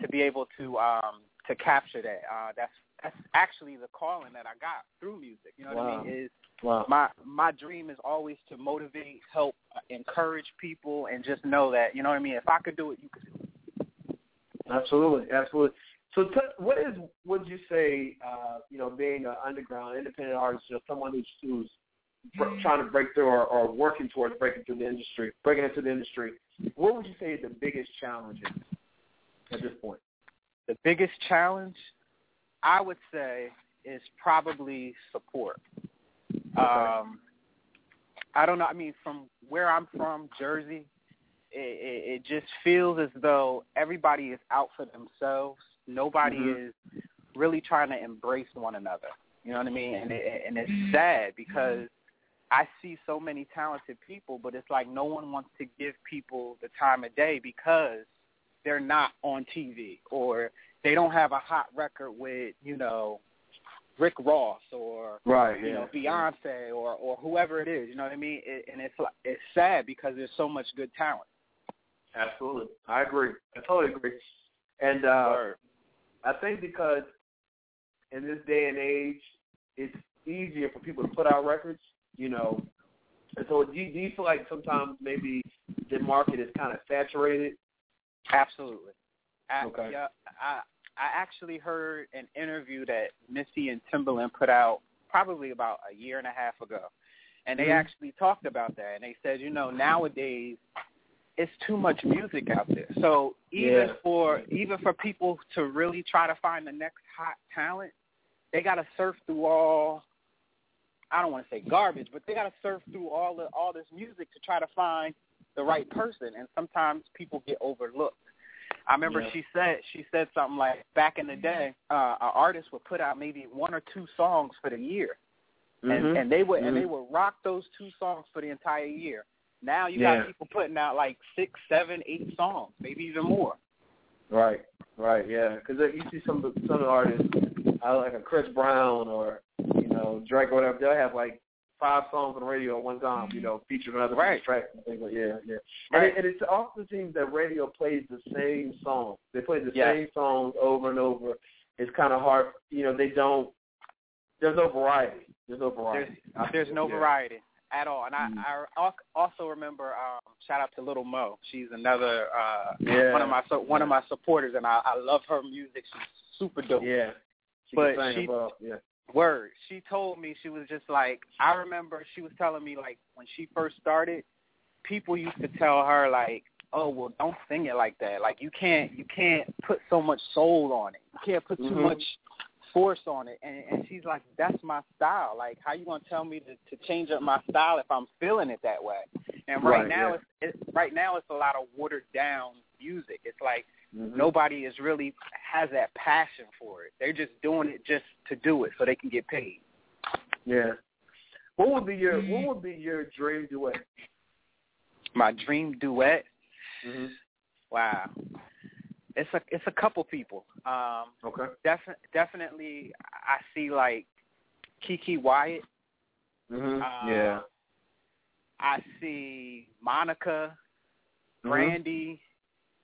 J: to be able to um to capture that. Uh that's that's actually the calling that I got through music. You know what I mean? Is
C: Wow.
J: my my dream is always to motivate, help, uh, encourage people and just know that, you know what I mean, if I could do it, you could do it.
C: Absolutely, absolutely. So, t- what is would you say? Uh, you know, being an underground independent artist, or someone who's who's trying to break through or, or working towards breaking through the industry, breaking into the industry. What would you say is the biggest challenge at this point?
J: The biggest challenge I would say is probably support. Um I don't know. I mean, from where I'm from, Jersey, it, it, it just feels as though everybody is out for themselves. Nobody
C: Mhm.
J: is really trying to embrace one another. You know what I mean? And it, and it's sad because I see so many talented people, but it's like no one wants to give people the time of day because they're not on TV or they don't have a hot record with you know Rick Ross or
C: Right.
J: you know Beyonce or or whoever it is. You know what I mean? It, and it's like- it's sad because there's so much good talent.
C: Absolutely. I agree. I totally agree. And uh, I think because in this day and age, it's easier for people to put out records, you know. And so do you, do you feel like sometimes maybe the market is kind of saturated?
J: Absolutely. I,
C: Okay.
J: Yeah, I I actually heard an interview that Missy and Timbaland put out probably about a year and a half ago, and they
C: Mhm.
J: actually talked about that. And they said, you know, nowadays it's too much music out there. So even
C: Yeah.
J: for even for people to really try to find the next hot talent, they got to surf through all. I don't want to say garbage, but they got to surf through all the all this music to try to find the right person. And sometimes people get overlooked. I remember
C: Yeah.
J: she said she said something like back in the day, uh, an artist would put out maybe one or two songs for the year, and
C: Mhm.
J: and they would and they
C: Mhm.
J: would rock those two songs for the entire year. Now you
C: Yeah.
J: got people putting out like six, seven, eight songs, maybe even more.
C: Right, right, yeah. Because you see some some artists, uh, like a Chris Brown or know Drake or whatever, they'll have like five songs on the radio at one time, you know, featuring other
J: Right.
C: people's tracks and things like yeah, yeah.
J: Right.
C: And, it, and it often seems that radio plays the same song. They play the
J: Yes.
C: same songs over and over. It's kind of hard, you know. They don't. There's no variety. There's no variety.
J: There's there's no
C: Yeah.
J: variety at all. And I
C: Mhm.
J: I also remember um shout out to Little Mo. She's another uh
C: Yeah.
J: one of my so, one of my supporters, and I I love her music. She's super dope.
C: Yeah. She
J: But she-
C: above, yeah.
J: Word. She told me she was just like I remember she was telling me like when she first started, people used to tell her like, "Oh, well, don't sing it like that. Like you can't you can't put so much soul on it. You can't put too
C: Mhm.
J: much force on it." And and she's like, "That's my style. Like how you gonna tell me to to change up my style if I'm feeling it that way?" And right,
C: Right,
J: now
C: yeah.
J: it's, it's right now it's a lot of watered down music. It's like
C: Mhm.
J: nobody is really has that passion for it. They're just doing it just to do it so they can get paid.
C: Yeah. What would be your What would be your dream duet?
J: My dream duet.
C: hmm
J: Wow. It's a it's a couple people. Um
C: Okay.
J: defi- definitely I see like Keke Wyatt.
C: hmm
J: Uh,
C: yeah.
J: I see Monica,
C: Mhm.
J: Brandy.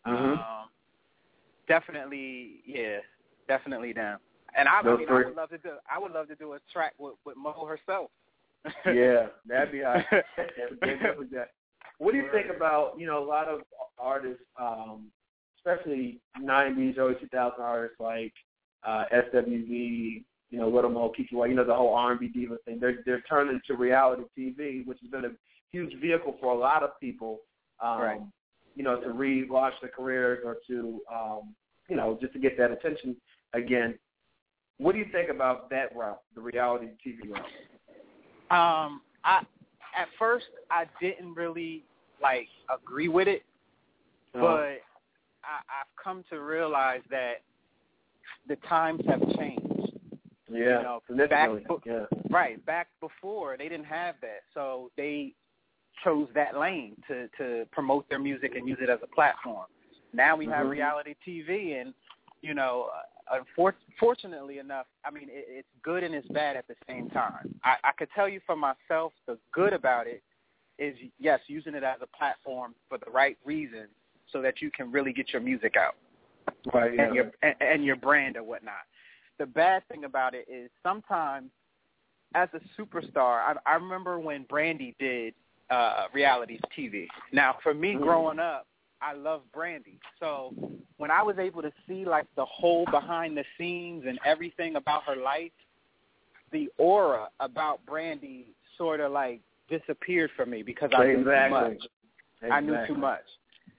C: Mhm.
J: Um definitely yeah, definitely down. And I, mean I would love to do I would love to do a track with with Mo herself.
C: yeah, that'd be hot. What do you think about you know a lot of artists, um, especially '90s, early 2000 artists like uh, SWV, you know, Little Mo, Keke Wyatt, you know, the whole R&B diva thing. They're they're turning to reality TV, which has been a huge vehicle for a lot of people. Um,
J: Right.
C: You know, to relaunch their careers or to um, you know just to get that attention again. What do you think about that route, the reality TV route?
J: Um, I at first I didn't really like agree with it,
C: Uh,
J: but I, I've come to realize that the times have changed.
C: Yeah,
J: you know, back-
C: yeah.
J: Right, back before they didn't have that, so they chose that lane to to promote their music and use it as a platform. Now we have
C: Mhm.
J: reality TV, and you know, uh, unfor- fortunately enough, I mean, it, it's good and it's bad at the same time. I, I could tell you for myself, the good about it is yes, using it as a platform for the right reasons, so that you can really get your music out
C: Right. Yeah.
J: and your and, and your brand or whatnot. The bad thing about it is sometimes as a superstar, I, I remember when Brandy did uh reality TV. Now, for me
C: Mhm.
J: growing up, I love Brandy. So when I was able to see like the whole behind the scenes and everything about her life, the aura about Brandy sort of like disappeared for me because I knew too much. I knew too much.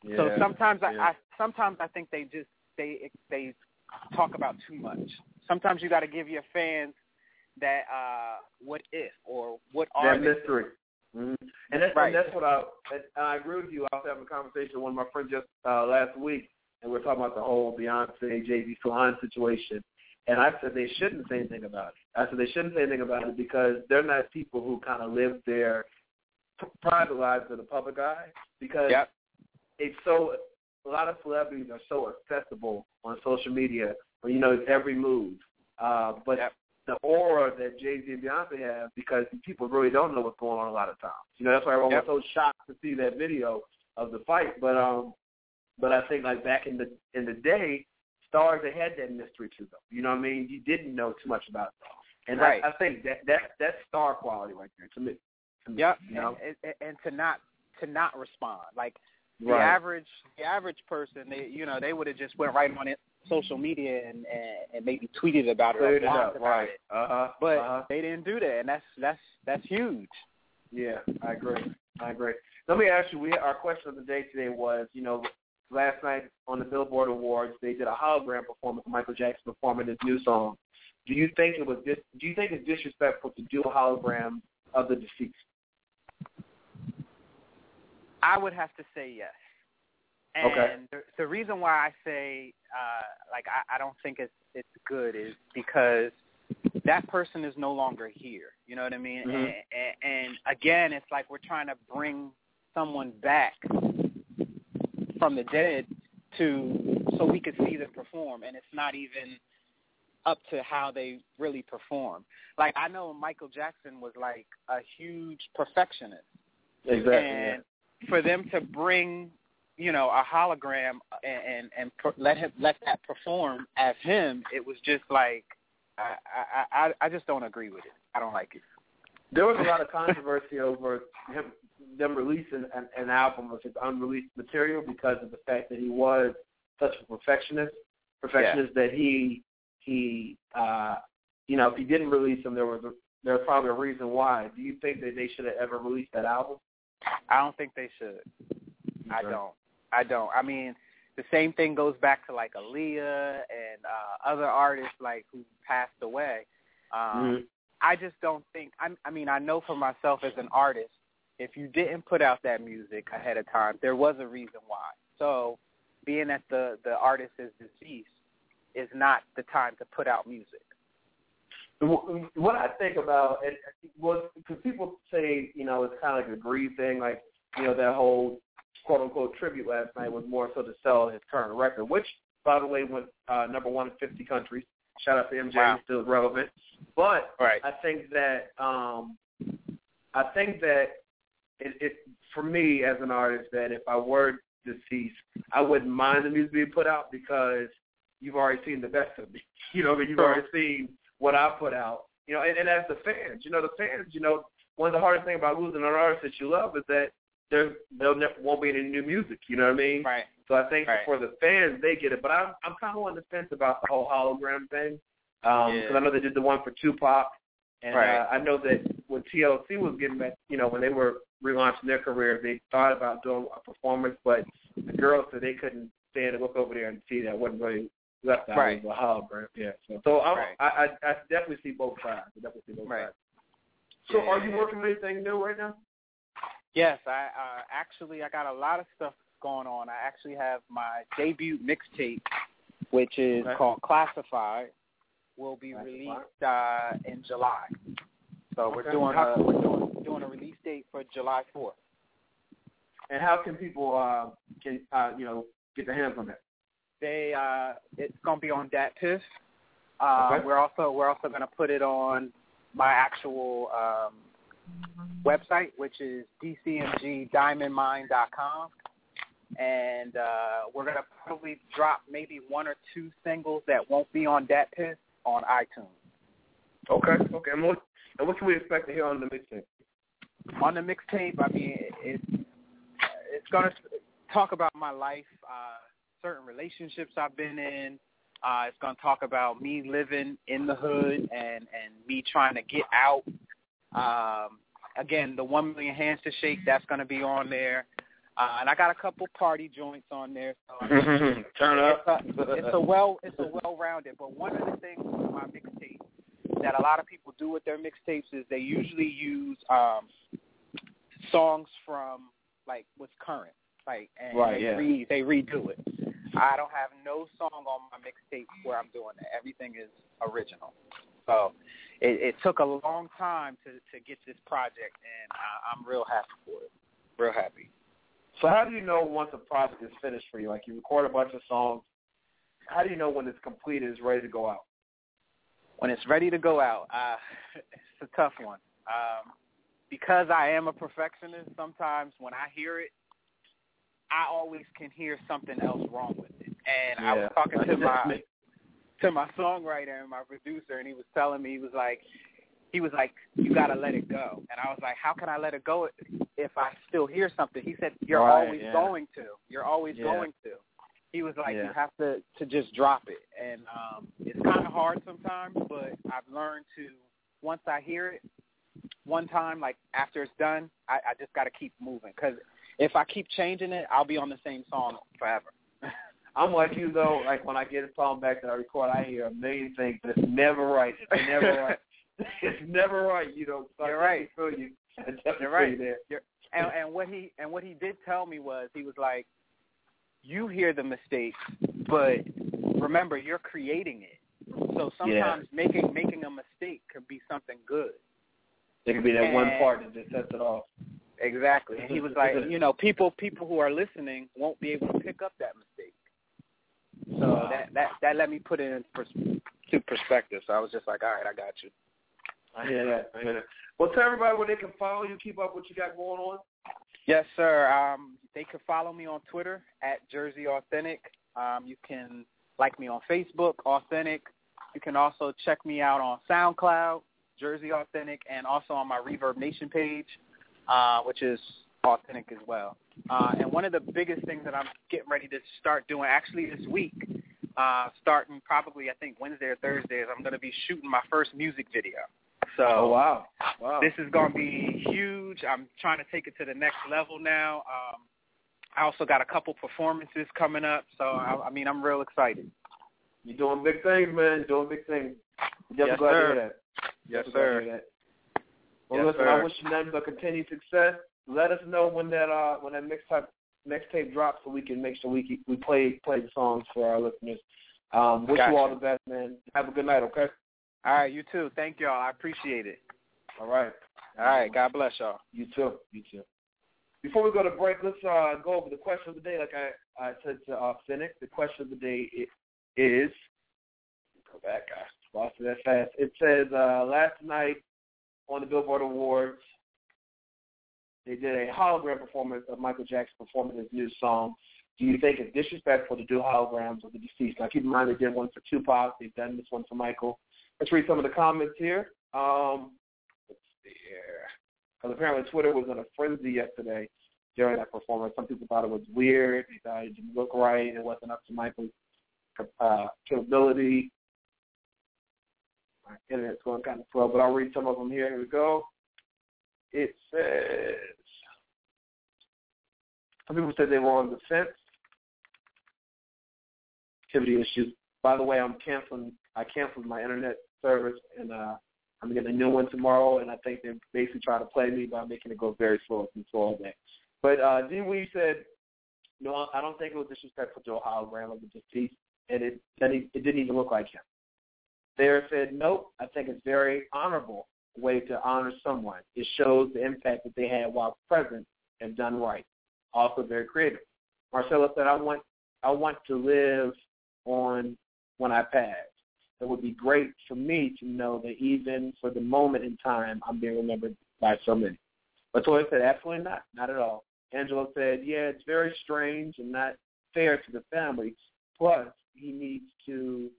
C: Yeah.
J: So sometimes I,
C: Yeah.
J: I sometimes I think they just they they talk about too much. Sometimes you got to give your fans that uh what if or what are
C: that
J: they?
C: mystery. Hmm And that's
J: Right.
C: and that's what I and I agree with you. I was having a conversation with one of my friends just uh, last week, and we are talking about the whole Beyonce Jay Z Solange situation. And I said they shouldn't say anything about it. I said they shouldn't say anything about it because they're not people who kind of live their p- private lives to the public eye. Because
J: Yep.
C: it's so a lot of celebrities are so accessible on social media, where you know it's every move. Uh, but
J: Yep.
C: The aura that Jay Z and Beyonce have, because people really don't know what's going on a lot of times. You know, that's why everyone
J: Yep.
C: was so shocked to see that video of the fight. But um, but I think like back in the in the day, stars they had that mystery to them. You know what I mean? You didn't know too much about them, and
J: Right.
C: I, I think that that that's star quality right there to me. To me
J: Yep.
C: You know?
J: And, and, and to not to not respond. Like the
C: Right.
J: average the average person, they you know, they would have just went right on it social media and, and and maybe tweeted about it
C: it up,
J: about
C: right.
J: it.
C: Uh-huh.
J: But
C: uh-huh.
J: they didn't do that, and that's that's that's huge.
C: Yeah, I agree. I agree. Let me ask you. We our question of the day today was, you know, last night on the Billboard Awards, they did a hologram performance of Michael Jackson performing his new song. Do you think it was dis- Do you think it's disrespectful to do a hologram of the deceased?
J: I would have to say yes. And
C: Okay.
J: the, the reason why I say uh, like I, I don't think it's it's good is because that person is no longer here. You know what I mean?
C: Mhm.
J: And, and, and again, it's like we're trying to bring someone back from the dead to so we could see them perform, and it's not even up to how they really perform. Like I know Michael Jackson was like a huge perfectionist
C: Exactly.
J: and for them to bring you know a hologram and and, and per, let him let that perform as him it was just like I, I I I just don't agree with it i don't like it
C: There was a lot of controversy over him them releasing an, an album of his unreleased material because of the fact that he was such a perfectionist. Perfectionist that he he uh you know if he didn't release them there was a, there was probably a reason why. Do you think that they should have ever released that album?
J: I don't think they should i don't i don't i mean the same thing goes back to like Aaliyah and uh other artists like who passed away um
C: Mhm.
J: I just don't think. I, I mean, I know for myself as an artist, if you didn't put out that music ahead of time, there was a reason why. So, being that the the artist is deceased, is not the time to put out music.
C: Wh- What I think about it was because people say you know it's kind of like a greed thing, like you know that whole quote unquote tribute last night was more so to sell his current record, which by the way went uh, number one in 50 countries. Shout out to MJ,
J: Wow.
C: still relevant. But
J: Right.
C: I think that um, I think that it, it for me as an artist that if I were deceased, I wouldn't mind the music being put out because you've already seen the best of me. You know, you've
J: Sure.
C: already seen what I put out. You know, and, and as the fans, you know, the fans, you know, one of the hardest things about losing an artist that you love is that there there won't be any new music. You know what I mean?
J: Right.
C: So I think
J: Right.
C: for the fans, they get it. But I'm I'm kind of on the fence about the whole hologram thing because
J: Yeah.
C: I know they did the one for Tupac, and
J: Right.
C: uh, I know that when TLC was getting back, you know, when they were relaunching their career, they thought about doing a performance, but the girls said they couldn't stand to look over there and see that wasn't really left out
J: Right.
C: of a hologram. Yeah. So, so I'm,
J: Right.
C: I, I I definitely see both sides. I definitely see both
J: Right.
C: sides. So,
J: Yeah.
C: are you working on anything new right now?
J: Yes, I uh, actually I got a lot of stuff going on. I actually have my debut mixtape, which is
C: Okay.
J: called Classified, will be
C: Classified.
J: released uh, in July. So we're doing a we're doing doing a release date for July fourth.
C: And how can people, uh, can uh, you know, get their hands on that?
J: They uh, it's gonna be on DatPiff. Uh,
C: Okay.
J: We're also we're also gonna put it on my actual um, website, which is dcmgdiamondmine.com. And uh, we're gonna probably drop maybe one or two singles that won't be on DatPiff on iTunes.
C: Okay. Okay. And what and what can we expect to hear on the mixtape?
J: on the mixtape, I mean, it, it's it's gonna talk about my life, uh, certain relationships I've been in. Uh, it's gonna talk about me living in the hood and and me trying to get out. Um, again, the one million hands to shake that's gonna be on there, uh, and I got a couple party joints on there. So
C: Turn up.
J: it's a, it's a well it's a well rounded. But one of the things with my mixtape that a lot of people do with their mixtapes is they usually use um songs from like what's current, like and
C: Right,
J: they
C: yeah.
J: re, they redo it. I don't have no song on my mixtape where I'm doing that. Everything is original. So it, it took a long time to to get this project, and I, I'm real happy for it. Real happy.
C: So how do you know once a project is finished for you? Like you record a bunch of songs. How do you know when it's complete and it's ready to go out?
J: when it's ready to go out, uh, it's a tough one. Um, because I am a perfectionist, sometimes when I hear it, I always can hear something else wrong with it. And I was talking to my to my songwriter and my producer, and he was telling me he was like, he was like, you got to let it go. And I was like, how can I let it go? if I still hear something. He said, "You're
C: Right,
J: always
C: yeah.
J: going to. You're always
C: Yeah.
J: going to." He was like,
C: Yeah.
J: "You have to to just drop it," and um, it's kind of hard sometimes, but I've learned to once I hear it one time, like after it's done, I, I just got to keep moving because if I keep changing it, I'll be on the same song forever.
C: I'm like you though. Like when I get a song back that I record, I hear a million things, but it's never right. It's never right. It's never right. You know. So
J: You're right.
C: Feel you.
J: You're right.
C: there.
J: You're, and, and what he and what he did tell me was he was like, you hear the mistakes, but remember you're creating it. So sometimes making making a mistake could be something good.
C: It could be that one part that just sets it off.
J: Exactly. And he was like, you know, people people who are listening won't be able to pick up that mistake. So that that that let me put it in pers- to perspective. So I was just like, all right, I got you.
C: I hear that. I hear that. Well, tell everybody where they can follow you, keep up what you got going on.
J: Yes, sir. Um, they can follow me on Twitter at Jerzee Authentik. Um, you can like me on Facebook, Authentik. You can also check me out on SoundCloud, Jerzee Authentik, and also on my Reverb Nation page, uh, which is Authentik as well. Uh, and one of the biggest things that I'm getting ready to start doing actually this week, uh, starting probably I think Wednesday or Thursday, is I'm going to be shooting my first music video. So
C: Oh wow, wow.
J: this is going to be huge. I'm trying to take it to the next level now. Um, I also got a couple performances coming up, so I, I mean I'm real excited.
C: You're doing big things, man. You're doing big things.
J: Yes,
C: glad to
J: sir.
C: hear that.
J: Yes,
C: Definitely glad to
J: sir.
C: Well,
J: Yes,
C: listen,
J: sir.
C: I wish you nothing but continued success. Let us know when that uh when that mixtape mixtape drops, so we can make sure we keep, we play play the songs for our listeners. Um, wish
J: Gotcha.
C: you all the best, man. Have a good night, okay?
J: All right, you too. Thank y'all. I appreciate it.
C: All right.
J: All right, God bless y'all.
C: You too. You too. Before we go to break, let's uh, go over the question of the day. Like I, I said to uh, Cynic, the question of the day is go back. I lost it that fast. It says uh, last night on the Billboard Awards, they did a hologram performance of Michael Jackson performing his new song. Do you think it's disrespectful to do holograms of the deceased? Now, keep in mind they did one for Tupac. They've done this one for Michael. Let's read some of the comments here. Um, let's see here. Because apparently Twitter was in a frenzy yesterday during that performance. Some people thought it was weird. They thought it didn't look right. It wasn't up to Michael's uh, capability. My internet's going kind of slow, but I'll read some of them here. Here we go. It says some people said they were on the fence. Activity issues. By the way, I'm canceling. I canceled my internet service, and uh, I'm getting a new one tomorrow. And I think they're basically trying to play me by making it go very slow. It's slow all day. But uh, Dean Wee said, "No, I don't think it was disrespectful to a hologram of the deceased, and it, it didn't even look like him." Thayer said, "Nope, I think it's very honorable way to honor someone. It shows the impact that they had while present and done right. Also very creative." Marcella said, "I want I want to live on when I pass. It would be great for me to know that even for the moment in time, I'm being remembered by so many." But Toya said, "Absolutely not, not at all." Angela said, "Yeah, it's very strange and not fair to the family. Plus, he needs to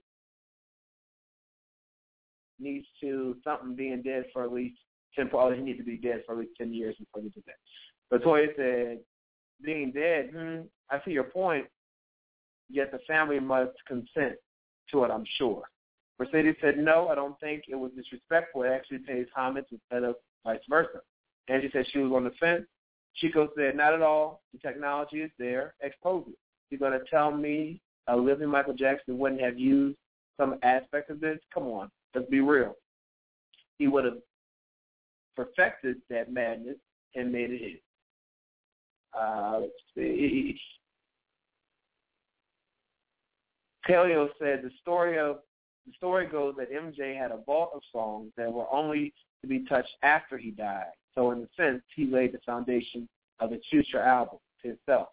C: needs to something being dead for at least ten. Probably he needs to be dead for at least ten years before he did that." But Toya said, "Being dead, hmm, I see your point. Yet the family must consent to it. I'm sure." Mercedes said, "No, I don't think it was disrespectful. It actually pays homage instead of vice versa." Angie said she was on the fence. Chico said, not at all. The technology is there. Expose it. You're going to tell me a living Michael Jackson wouldn't have used some aspect of this? Come on. Let's be real. He would have perfected that madness and made it his. Uh, let's see. Paleo said the story of the story goes that MJ had a vault of songs that were only to be touched after he died. So in a sense, he laid the foundation of his future album to himself.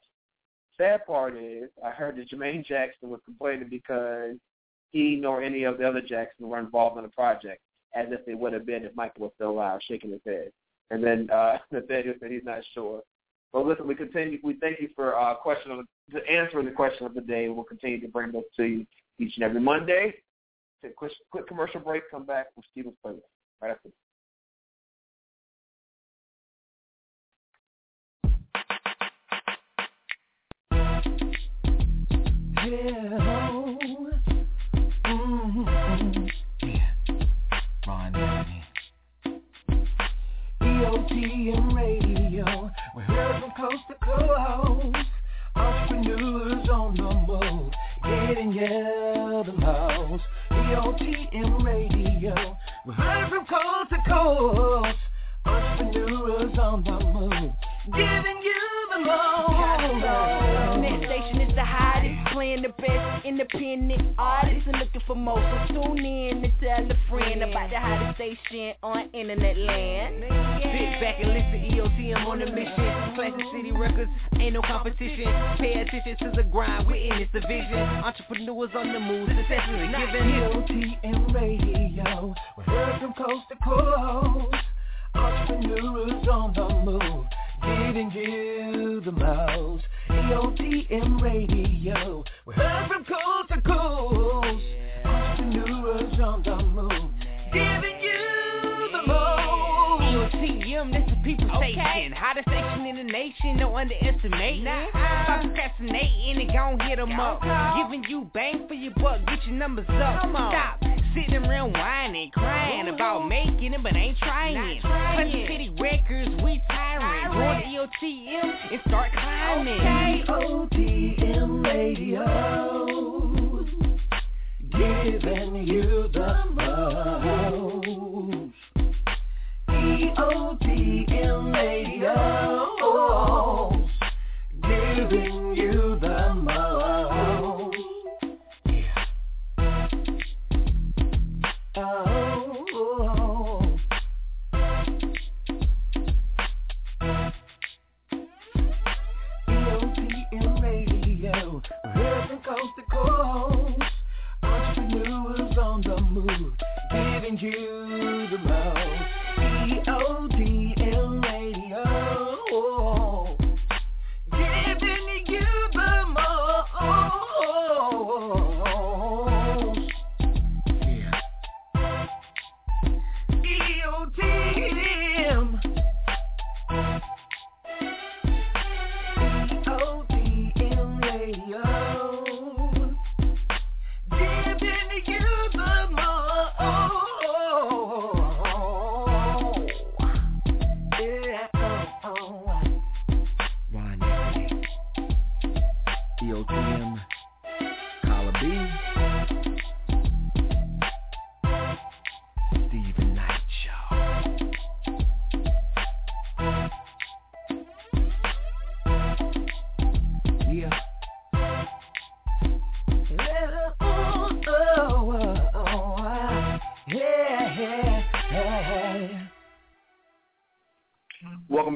C: Sad part is, I heard that Jermaine Jackson was complaining because he nor any of the other Jackson were involved in the project, as if they would have been if Michael was still alive, shaking his head. And then uh, Nathaniel said he's not sure. But listen, we continue. We thank you for uh, question of, answering the question of the day. We'll continue to bring those to you each and every Monday. Take a quick, quick commercial break. Come back with Steven's playlist right after.
I: Yeah. EOTM Radio. We're heard from coast to coast. Entrepreneurs on the move. Getting yeah the most. EOTM Radio. We're heard from coast to coast. Entrepreneurs on the move. Giving you the most.
K: Net station is the hottest, playing the best independent artists and looking for more. So tune in and tell a friend about the hottest station on internet land.
L: Sit back and listen, EOTM on a mission. Classic City Records, ain't no competition. Pay attention to the grind, we're in this division. Entrepreneurs on the move, success is a given.
I: EOTM Radio. We're heard from coast to coast. Entrepreneurs on the move. Giving you the most. EOTM Radio. We're heard from coast to coast. Entrepreneurs on the move. Giving you the most.
L: EOTM, that's the people station. Hottest station in the nation, no underestimate. Stop procrastinating and gon' hit 'em up. Giving you bang for your buck, get your numbers up. Stop sitting around whining, crying about making it, but ain't trying. Classic City Records, we tiring. Join EOTM and start climbing.
I: EOTM Radio. Giving you the most. EOTM Radio. Giving you coast. Entrepreneurs on the move, giving you the most.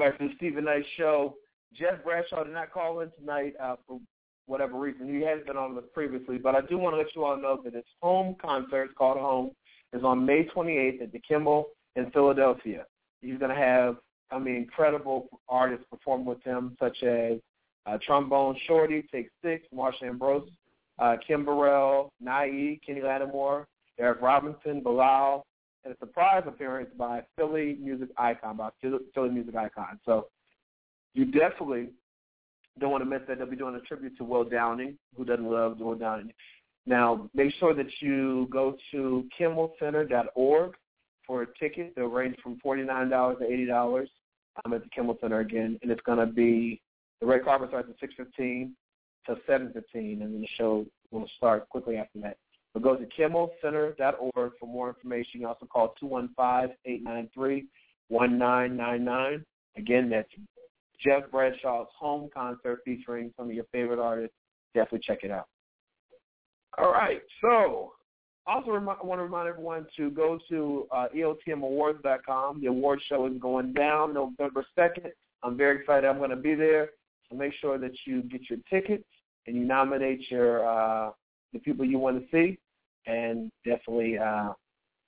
C: Back to the Steven Knight Show. Jeff Bradshaw did not call in tonight uh, for whatever reason. He has been on with us previously, but I do want to let you all know that his home concert, called Home, is on May 28th at the Kimmel in Philadelphia. He's going to have, I mean, incredible artists perform with him, such as uh, Trombone Shorty, Take Six, Marsha Ambrosius, uh, Kim Burrell, Nye, Kenny Lattimore, Eric Roberson, Bilal, and a surprise appearance by Philly music icon, by Philly music icon. So you definitely don't want to miss that. They'll be doing a tribute to Will Downing. Who doesn't love Will Downing? Now, make sure that you go to KimmelCenter.org for a ticket. They'll range from $49 to $80 um, at the Kimmel Center again, and it's going to be the red carpet starts at 6:15 to 7:15, and then the show will start quickly after that. But go to KimmelCenter.org for more information. You also call 215-893-1999. Again, that's Jeff Bradshaw's home concert featuring some of your favorite artists. Definitely check it out. All right, so also I want to remind everyone to go to uh, EOTMAwards.com. The award show is going down November 2nd. I'm very excited. I'm going to be there. So make sure that you get your tickets and you nominate your uh, the people you want to see, and definitely, uh,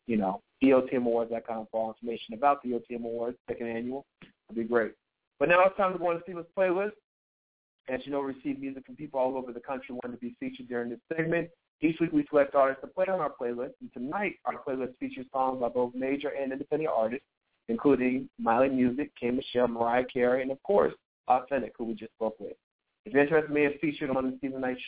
C: you know, EOTMAwards.com for all information about the EOTM Awards, second annual. It'll be great. But now it's time to go on Steven's playlist. As you know, we receive music from people all over the country wanting to be featured during this segment. Each week we select artists to play on our playlist, and tonight our playlist features songs by both major and independent artists, including Mali Music, K. Michelle, Mariah Carey, and of course, Authentik, who we just spoke with. If you're interested in being featured on the Steven Knight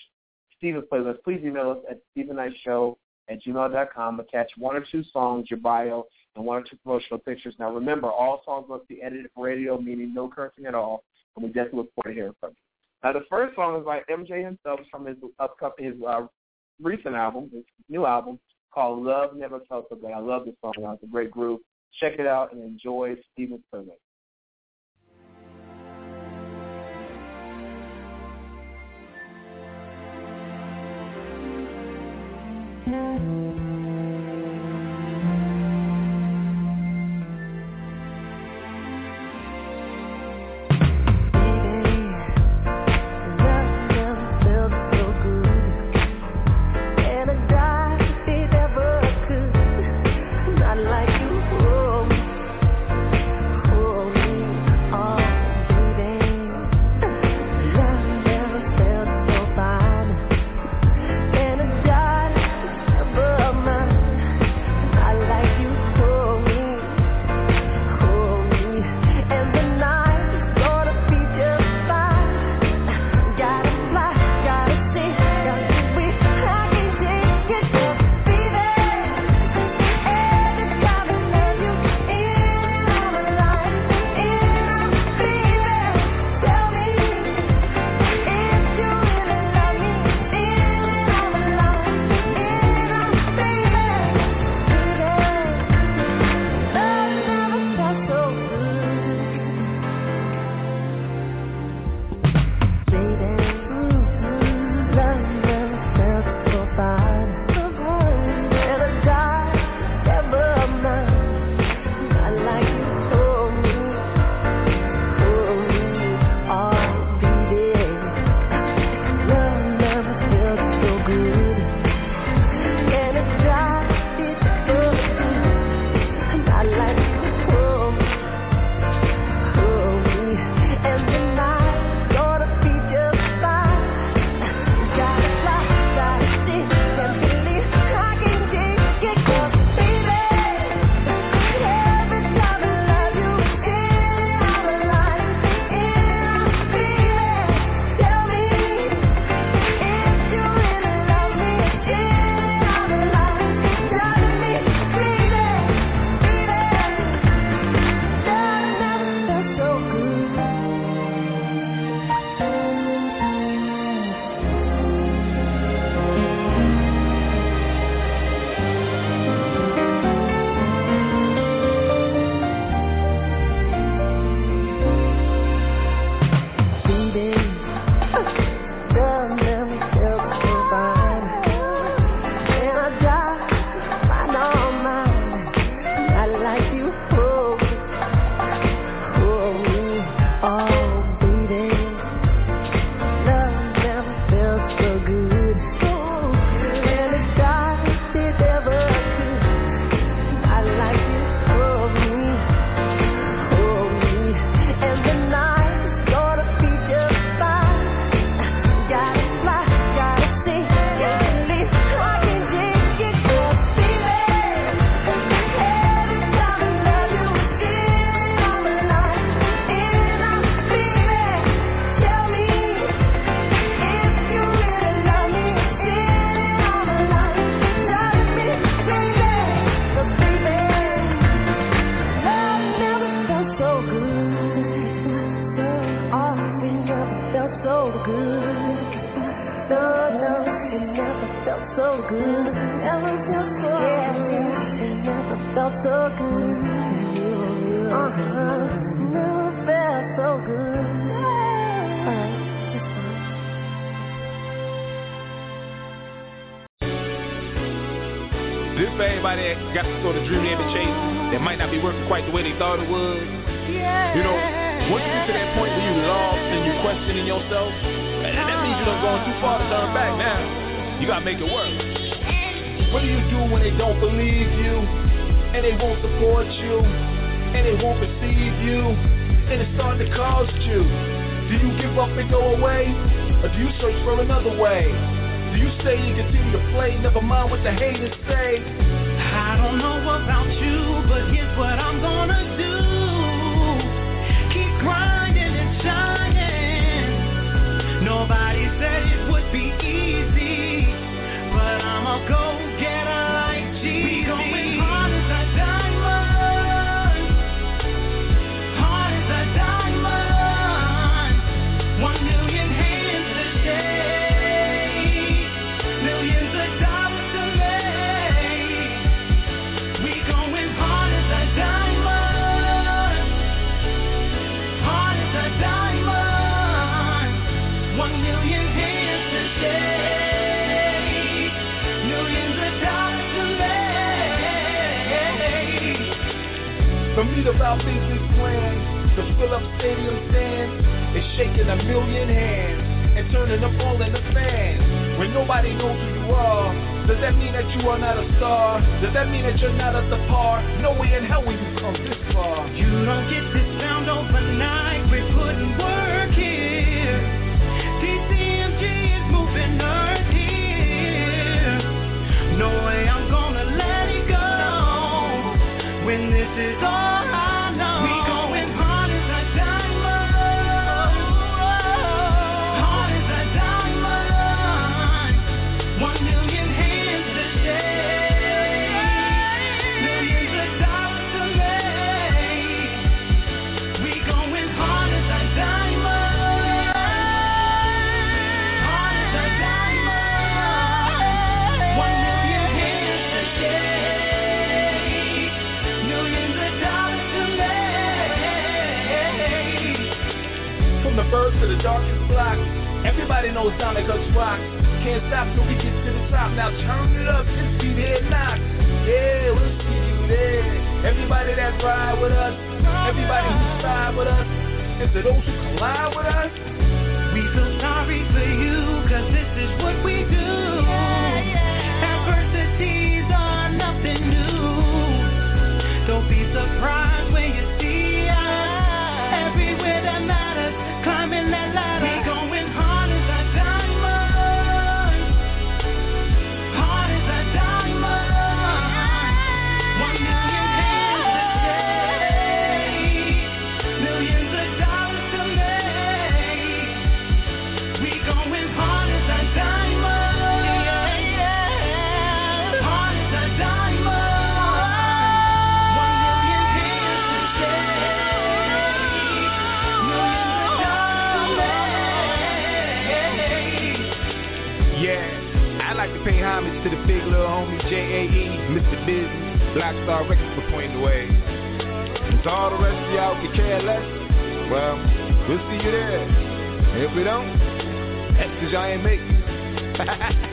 C: Steven's playlist, please email us at stephennightshow at gmail.com. Attach one or two songs, your bio, and one or two promotional pictures. Now remember, all songs must be edited for radio, meaning no cursing at all, and we definitely look forward to hearing from you. Now the first song is by MJ himself from his upcoming, his uh, recent album, his new album called Love Never Felt So Good. I love this song. It's a great groove. Check it out and enjoy Steven's playlist.
M: Thank you. Another way? Do you stay and continue to play? Never mind what the haters
N: nobody
I: who you are. Does that mean that you are not a star? Does that mean that you're not at the par? No way in hell will you come this far.
N: You don't get this sound overnight. We're putting work here. TCMG is moving earth here. No way I'm gonna let it go when this is all.
I: Everybody knows Sonic X rock. Can't stop till we get to the top. Now turn it up, and see there knock. Yeah, we'll see you there. Everybody that ride with us, everybody who side with us, and to those who collide with us,
N: we feel sorry for you, cause this is what we do.
I: Yeah, yeah. to the big little homie J.A.E., Mr. Business, Black Star Records for pointing the way. So all the rest of y'all can care less, well, we'll see you there. If we don't, that's because y'all ain't
N: making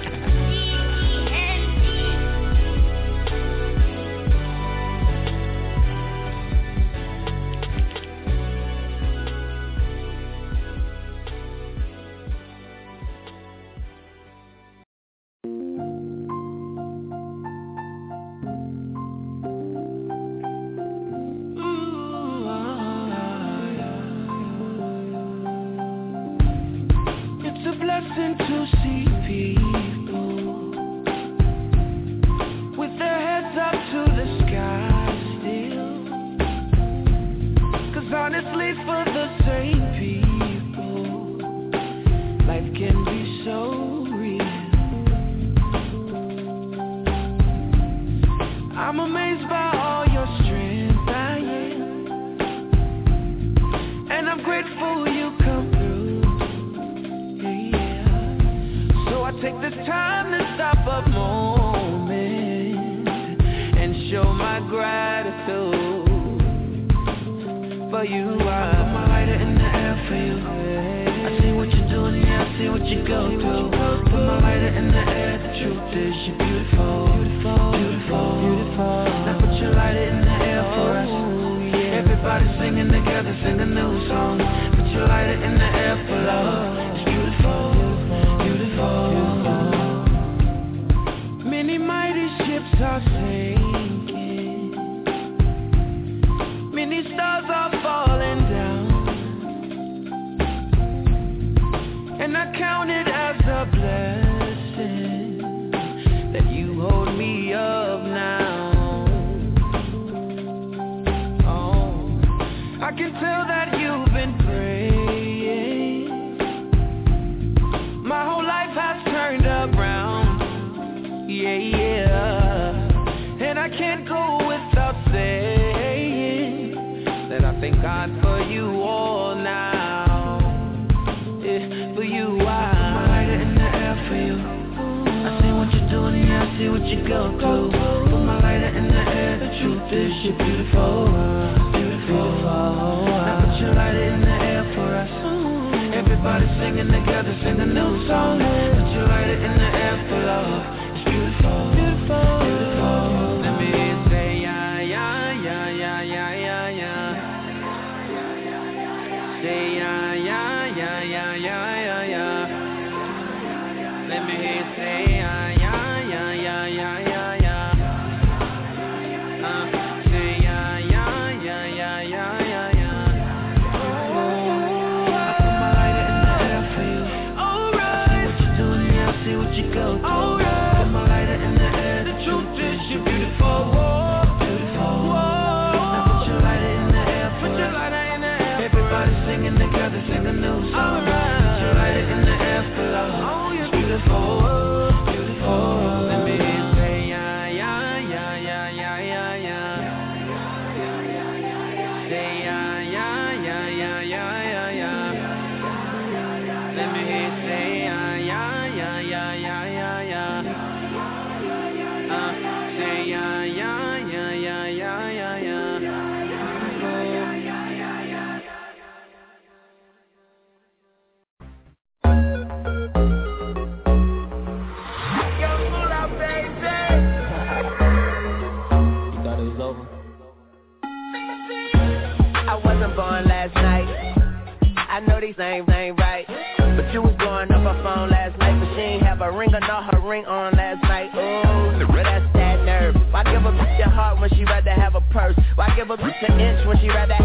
N: me.
O: But an inch when she rather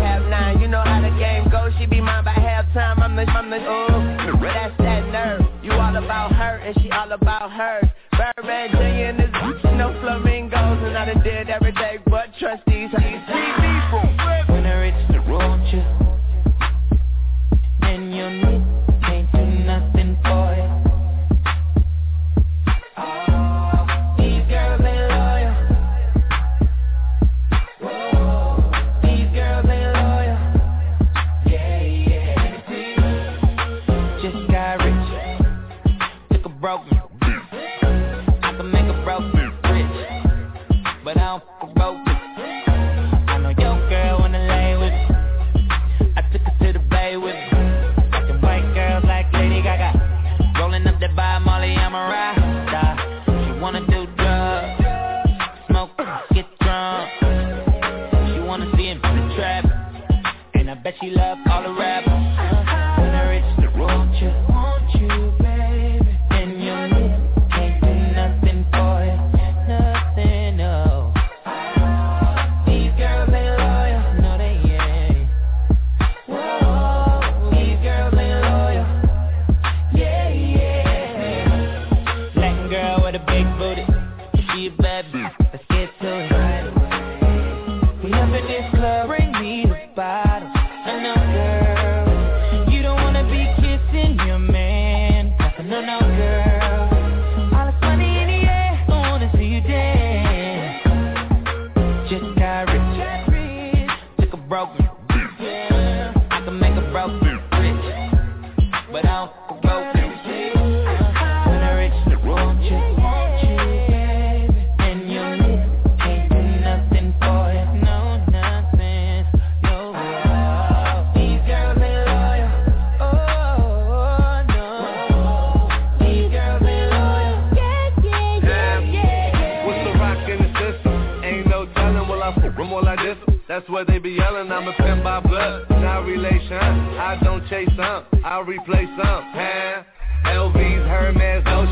O: That's
P: what they be yelling, I'm a pin by blood, not relation. I don't chase some, I replace some. Huh? LV's, Hermes, no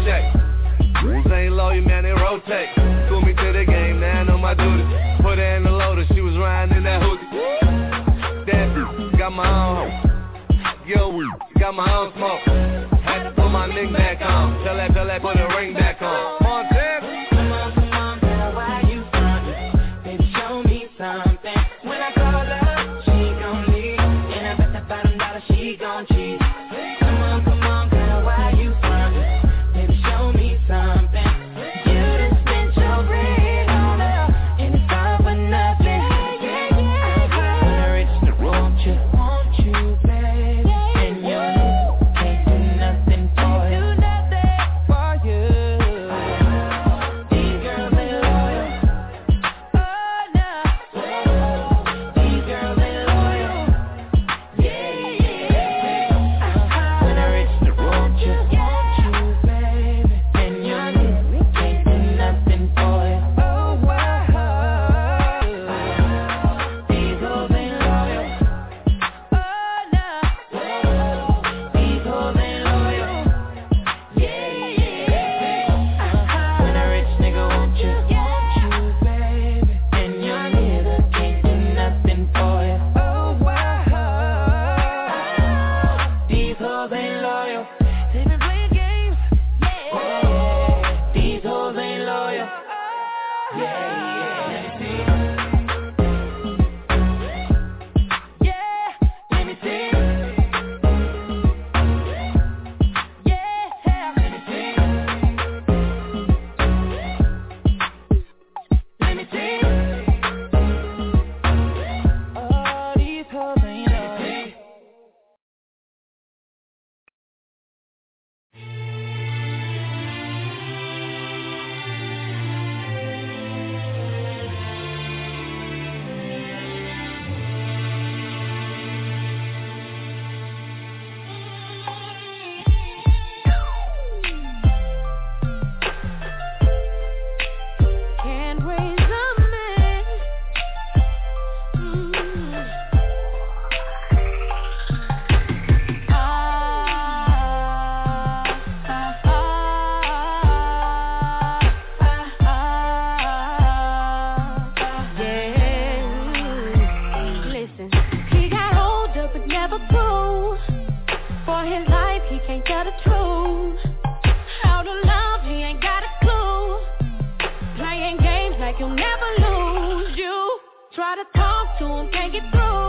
P: ain't low, you man, they rotate. School me to the game, now I know my duty. Put her in the loader, she was riding in that hoodie. That got my own home. Yo, got my own smoke. Had to put my knick back on. Tell that, tell that, put the ring back on.
B: his life, he can't tell the truth. How to love, he ain't got a clue. Playing games like you'll never lose. You try to talk to him, can't get through.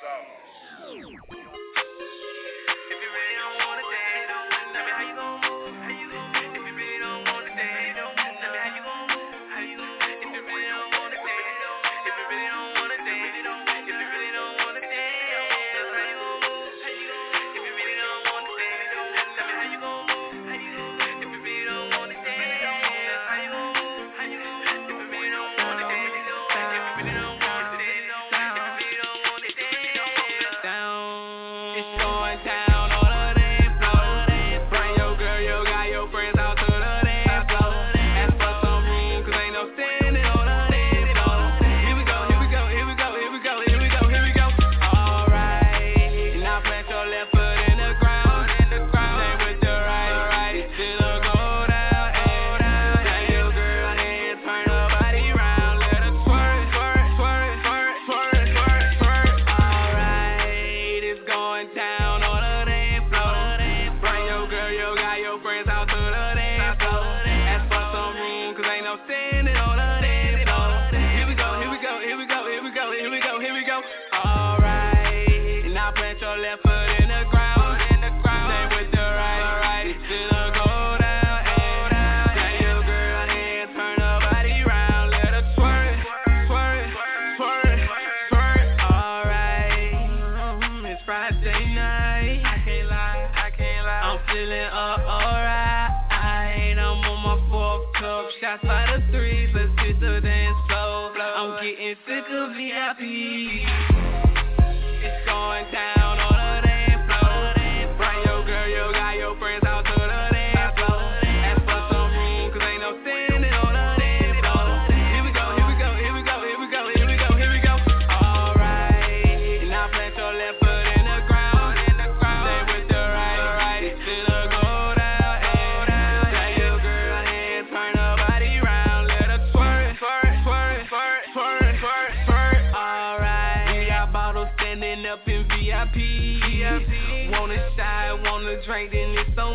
B: 三、四、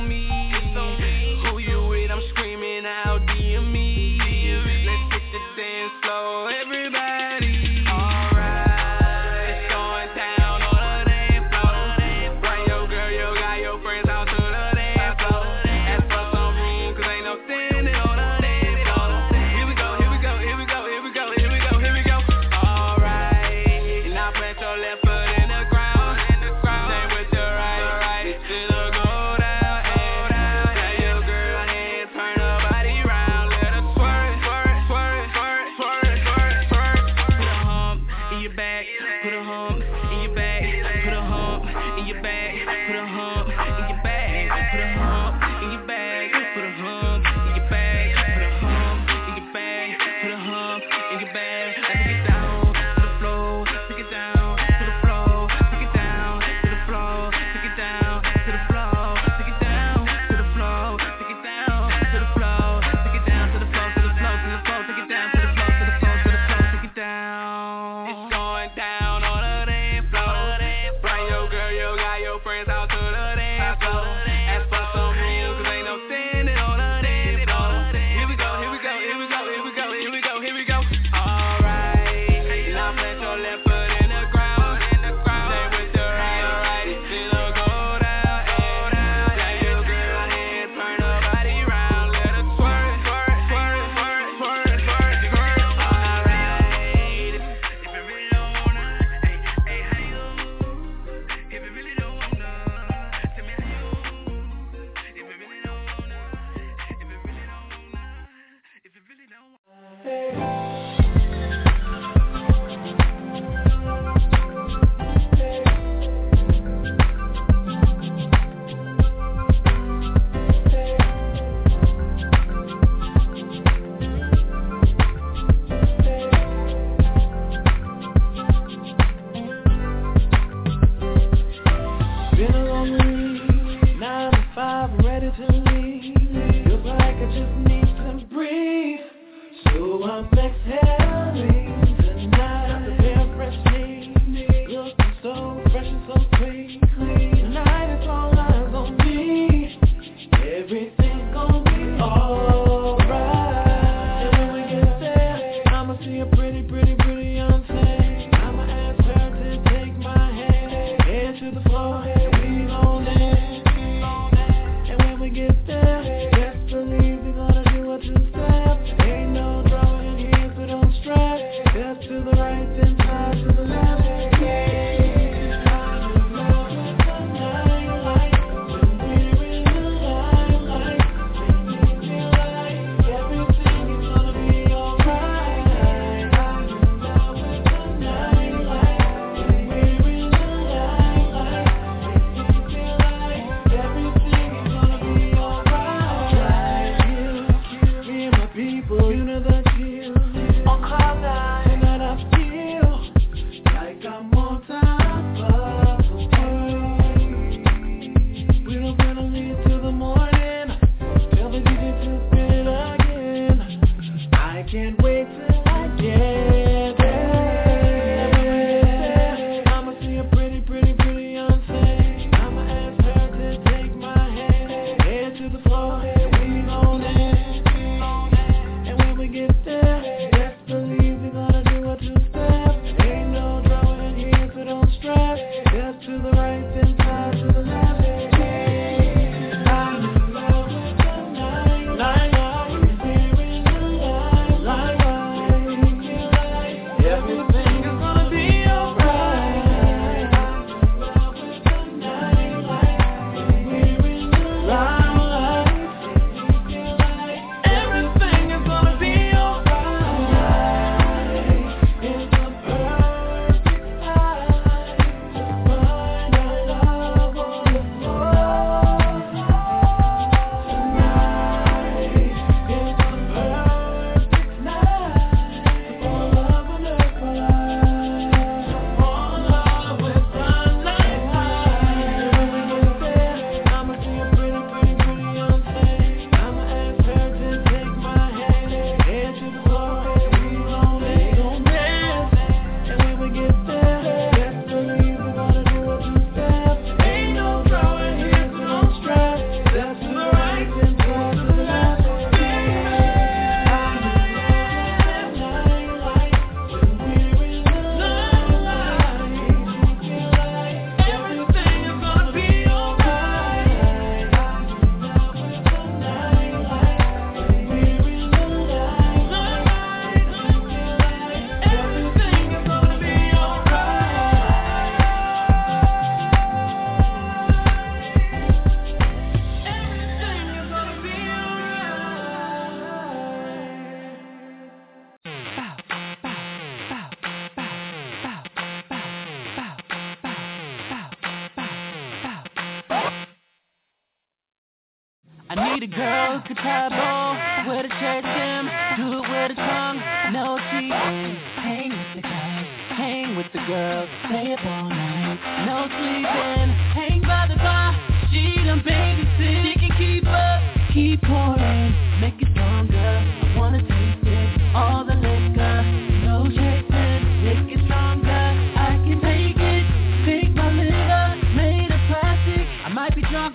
B: me.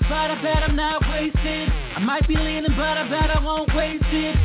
Q: But I bet I'm not wasted. I might be leaning, but I bet I won't waste it.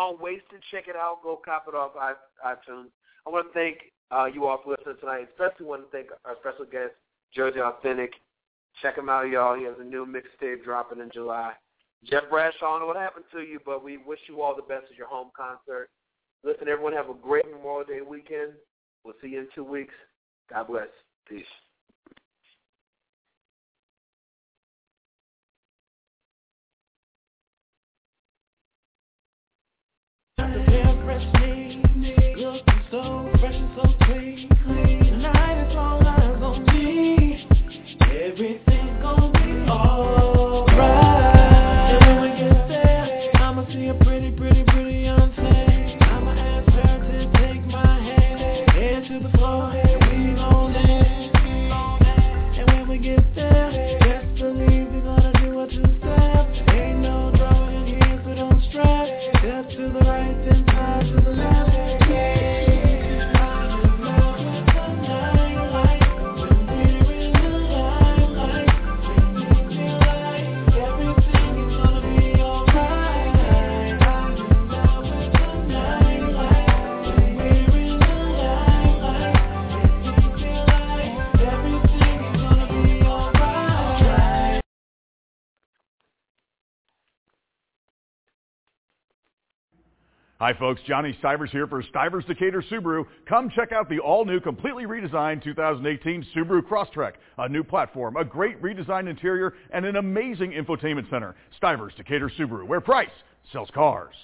C: Song Wasted. Check it out. Go cop it off iTunes. I want to thank uh, you all for listening tonight. Especially want to thank our special guest, Jerzee Authentik. Check him out, y'all. He has a new mixtape dropping in July. Jeff Bradshaw, I don't know what happened to you, but we wish you all the best at your home concert. Listen, everyone, have a great Memorial Day weekend. We'll see you in two weeks. God bless. Peace.
Q: Looking
R: Hi, folks. Johnny Stivers here for Stivers Decatur Subaru. Come check out the all-new, completely redesigned 2018 Subaru Crosstrek. A new platform, a great redesigned interior, and an amazing infotainment center. Stivers Decatur Subaru, where price sells cars.